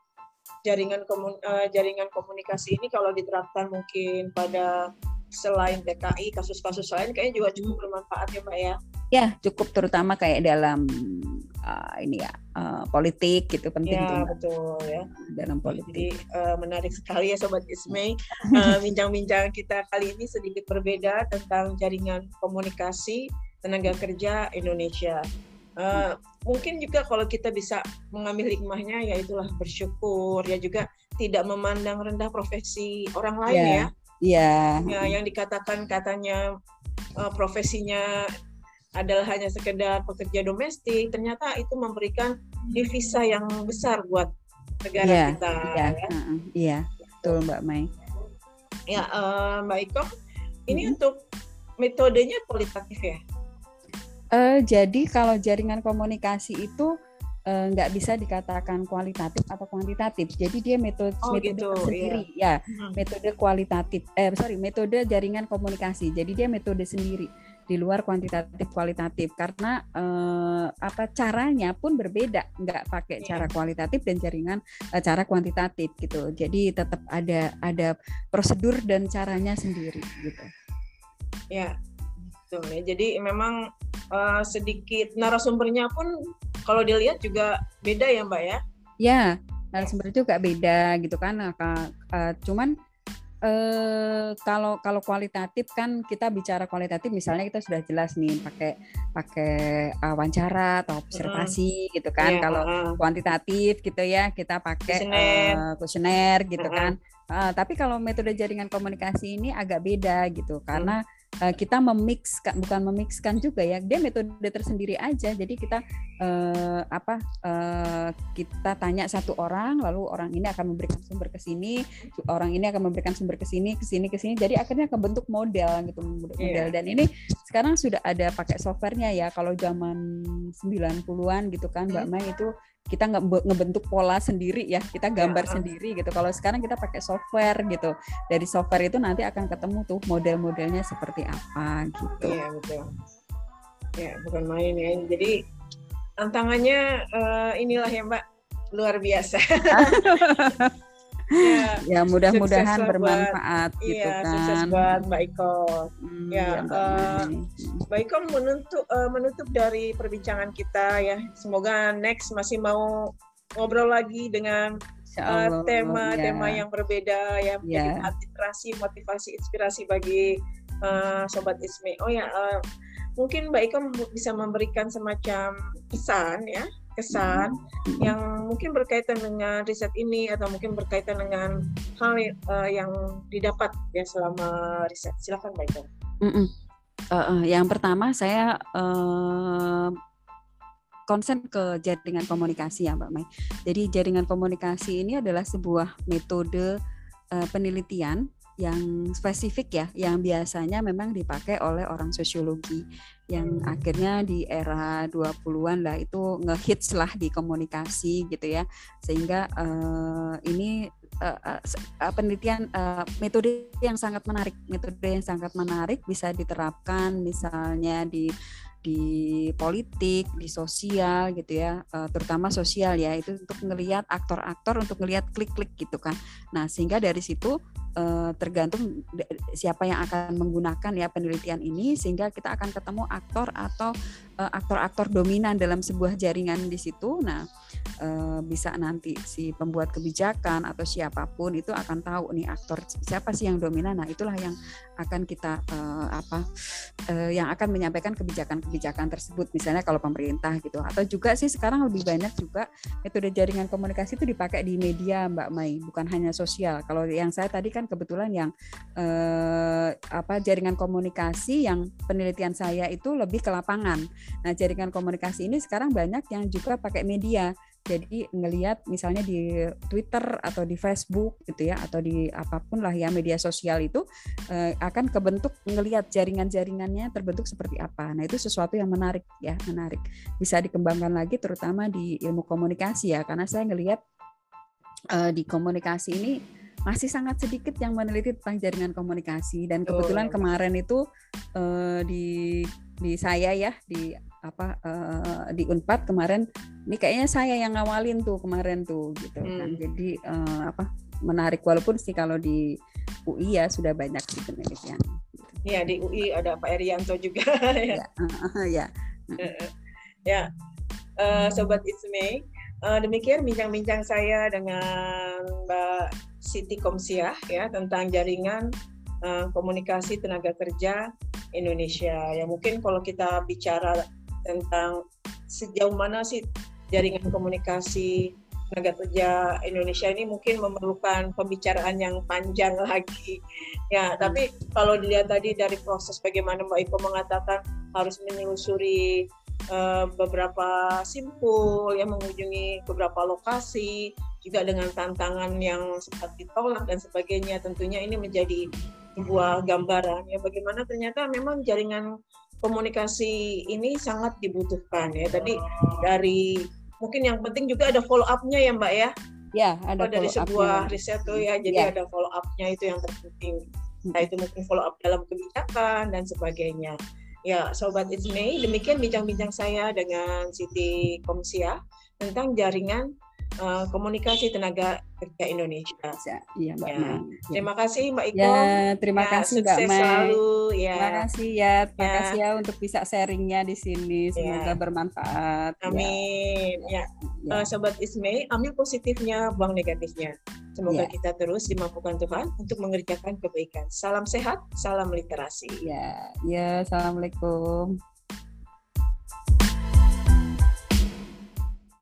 [SPEAKER 1] jaringan komun, uh, jaringan komunikasi ini kalau diterapkan mungkin pada selain TKI kasus-kasus lain kayaknya juga cukup bermanfaat ya Mbak ya.
[SPEAKER 2] Ya cukup terutama kayak dalam uh, ini ya uh, politik gitu penting
[SPEAKER 1] ya, betul ya
[SPEAKER 2] dalam politik. Jadi
[SPEAKER 1] uh, menarik sekali ya Sobat Ismay bincang-bincang uh, kita kali ini sedikit berbeda tentang jaringan komunikasi tenaga kerja Indonesia. Uh, mungkin juga kalau kita bisa mengambil hikmahnya ya itulah bersyukur ya juga tidak memandang rendah profesi orang lain yeah. ya.
[SPEAKER 2] Iya.
[SPEAKER 1] Yeah. Ya yang dikatakan katanya uh, profesinya adalah hanya sekedar pekerja domestik, ternyata itu memberikan devisa yang besar buat negara yeah, kita.
[SPEAKER 2] Iya, yeah, ya. uh, iya, betul Mbak Mai.
[SPEAKER 1] Ya, uh, Mbak Iko, ini hmm. untuk metodenya kualitatif ya?
[SPEAKER 2] Uh, jadi kalau jaringan komunikasi itu uh, nggak bisa dikatakan kualitatif atau kuantitatif. Jadi dia metode oh, metode gitu, sendiri iya. ya, hmm. metode kualitatif. Eh sorry, metode jaringan komunikasi. Jadi dia metode sendiri di luar kuantitatif kualitatif karena uh, apa caranya pun berbeda nggak pakai yeah. cara kualitatif dan jaringan uh, cara kuantitatif gitu jadi tetap ada ada prosedur dan caranya sendiri gitu
[SPEAKER 1] ya Tuh, ya. Jadi memang uh, sedikit narasumbernya pun kalau dilihat juga beda ya Mbak ya?
[SPEAKER 2] Ya, narasumber juga beda gitu kan. Uh, uh, cuman eh, kalau kalau kualitatif kan kita bicara kualitatif misalnya kita sudah jelas nih pakai pakai uh, wawancara atau observasi mm. gitu kan. Yeah, kalau uh. kuantitatif gitu ya kita pakai kuesioner uh, gitu uh. kan. Uh, tapi kalau metode jaringan komunikasi ini agak beda gitu karena mm uh, kita memixkan bukan memixkan juga ya dia metode tersendiri aja. Jadi kita uh, apa uh, kita tanya satu orang lalu orang ini akan memberikan sumber ke sini orang ini akan memberikan sumber ke sini ke sini ke sini. Jadi akhirnya kebentuk model gitu model yeah. dan ini sekarang sudah ada pakai softwarenya ya. Kalau zaman 90-an gitu kan Mbak Mai itu kita nggak ngebentuk pola sendiri ya kita gambar ya. sendiri gitu. Kalau sekarang kita pakai software gitu. Dari software itu nanti akan ketemu tuh model-modelnya seperti apa gitu.
[SPEAKER 1] Iya betul. Ya bukan main ya. Jadi tantangannya uh, inilah ya mbak. Luar biasa [LAUGHS]
[SPEAKER 2] ya, ya mudah-mudahan bermanfaat buat, gitu iya, kan.
[SPEAKER 1] sukses buat Mbak Iko. Hmm, ya, ya Mbak, uh, Mbak Iko menutup uh, menutup dari perbincangan kita ya. Semoga next masih mau ngobrol lagi dengan tema-tema uh, ya. yang berbeda ya, ya. inspirasi, motivasi, inspirasi bagi uh, sobat Ismi. Oh ya, uh, mungkin Mbak Iko bisa memberikan semacam pesan ya kesan hmm. yang mungkin berkaitan dengan riset ini atau mungkin berkaitan dengan hal uh, yang didapat ya selama riset. Silakan Mbak Ika. Mm -mm.
[SPEAKER 2] Uh, uh, yang pertama saya uh, konsen ke jaringan komunikasi ya Mbak Mai. Jadi jaringan komunikasi ini adalah sebuah metode uh, penelitian yang spesifik ya, yang biasanya memang dipakai oleh orang sosiologi yang akhirnya di era 20-an lah itu ngehits lah di komunikasi gitu ya. Sehingga uh, ini uh, uh, penelitian uh, metode yang sangat menarik, metode yang sangat menarik bisa diterapkan misalnya di di politik, di sosial gitu ya, terutama sosial ya, itu untuk melihat aktor-aktor untuk melihat klik-klik gitu kan. Nah, sehingga dari situ uh, tergantung siapa yang akan menggunakan ya penelitian ini sehingga kita akan ketemu aktor atau aktor-aktor dominan dalam sebuah jaringan di situ. Nah, uh, bisa nanti si pembuat kebijakan atau siapa pun itu akan tahu nih aktor siapa sih yang dominan. Nah, itulah yang akan kita uh, apa yang akan menyampaikan kebijakan-kebijakan tersebut misalnya kalau pemerintah gitu atau juga sih sekarang lebih banyak juga metode jaringan komunikasi itu dipakai di media Mbak Mai bukan hanya sosial. Kalau yang saya tadi kan kebetulan yang eh, apa jaringan komunikasi yang penelitian saya itu lebih ke lapangan. Nah, jaringan komunikasi ini sekarang banyak yang juga pakai media. Jadi ngelihat misalnya di Twitter atau di Facebook gitu ya atau di apa pun lah ya media sosial itu eh, akan kebentuk ngelihat jaringan-jaringannya terbentuk seperti apa. Nah, itu sesuatu yang menarik ya, menarik. Bisa dikembangkan lagi terutama di ilmu komunikasi ya karena saya ngelihat eh, di komunikasi ini masih sangat sedikit yang meneliti tentang jaringan komunikasi dan kebetulan oh. kemarin itu uh, di di saya ya di apa uh, di Unpad kemarin ini kayaknya saya yang ngawalin tuh kemarin tuh gitu kan. hmm. kan jadi uh, apa menarik walaupun sih kalau di UI ya sudah banyak di penelitian.
[SPEAKER 1] Iya di UI ada Pak Erianto juga [LAUGHS] ya. Ya. Uh, ya. ya. Uh, Sobat Isme, uh, demikian bincang-bincang saya dengan Mbak Siti Komsiah ya tentang jaringan uh, komunikasi tenaga kerja Indonesia. Ya mungkin kalau kita bicara tentang sejauh mana sih jaringan komunikasi tenaga kerja Indonesia ini mungkin memerlukan pembicaraan yang panjang [LAUGHS] lagi. Ya, tapi kalau dilihat tadi dari proses bagaimana Mbak Iko mengatakan harus menelusuri uh, beberapa simpul, yang mengunjungi beberapa lokasi, juga dengan tantangan yang sempat ditolak dan sebagainya tentunya ini menjadi sebuah gambaran ya bagaimana ternyata memang jaringan komunikasi ini sangat dibutuhkan ya. Tadi dari mungkin yang penting juga ada follow up-nya ya Mbak ya.
[SPEAKER 2] Ya ada
[SPEAKER 1] dari sebuah riset tuh ya jadi ya. ada follow up-nya itu yang terpenting. Nah itu mungkin follow up dalam kebijakan dan sebagainya. Ya sobat It's May demikian bincang-bincang saya dengan Siti Komsia tentang jaringan uh, komunikasi tenaga kerja Indonesia.
[SPEAKER 2] Iya, Mbak ya.
[SPEAKER 1] Ma. Terima kasih Mbak Iko.
[SPEAKER 2] Ya, terima ya, kasih Mbak Ma.
[SPEAKER 1] selalu ya.
[SPEAKER 2] Terima kasih ya, terima ya. kasih ya untuk bisa sharingnya di sini. Semoga ya. bermanfaat.
[SPEAKER 1] Amin. Ya. ya. ya. Uh, Sobat Ismay, ambil positifnya, buang negatifnya. Semoga yeah. kita terus dimampukan Tuhan untuk mengerjakan kebaikan. Salam sehat, salam literasi.
[SPEAKER 2] Ya, ya, assalamualaikum.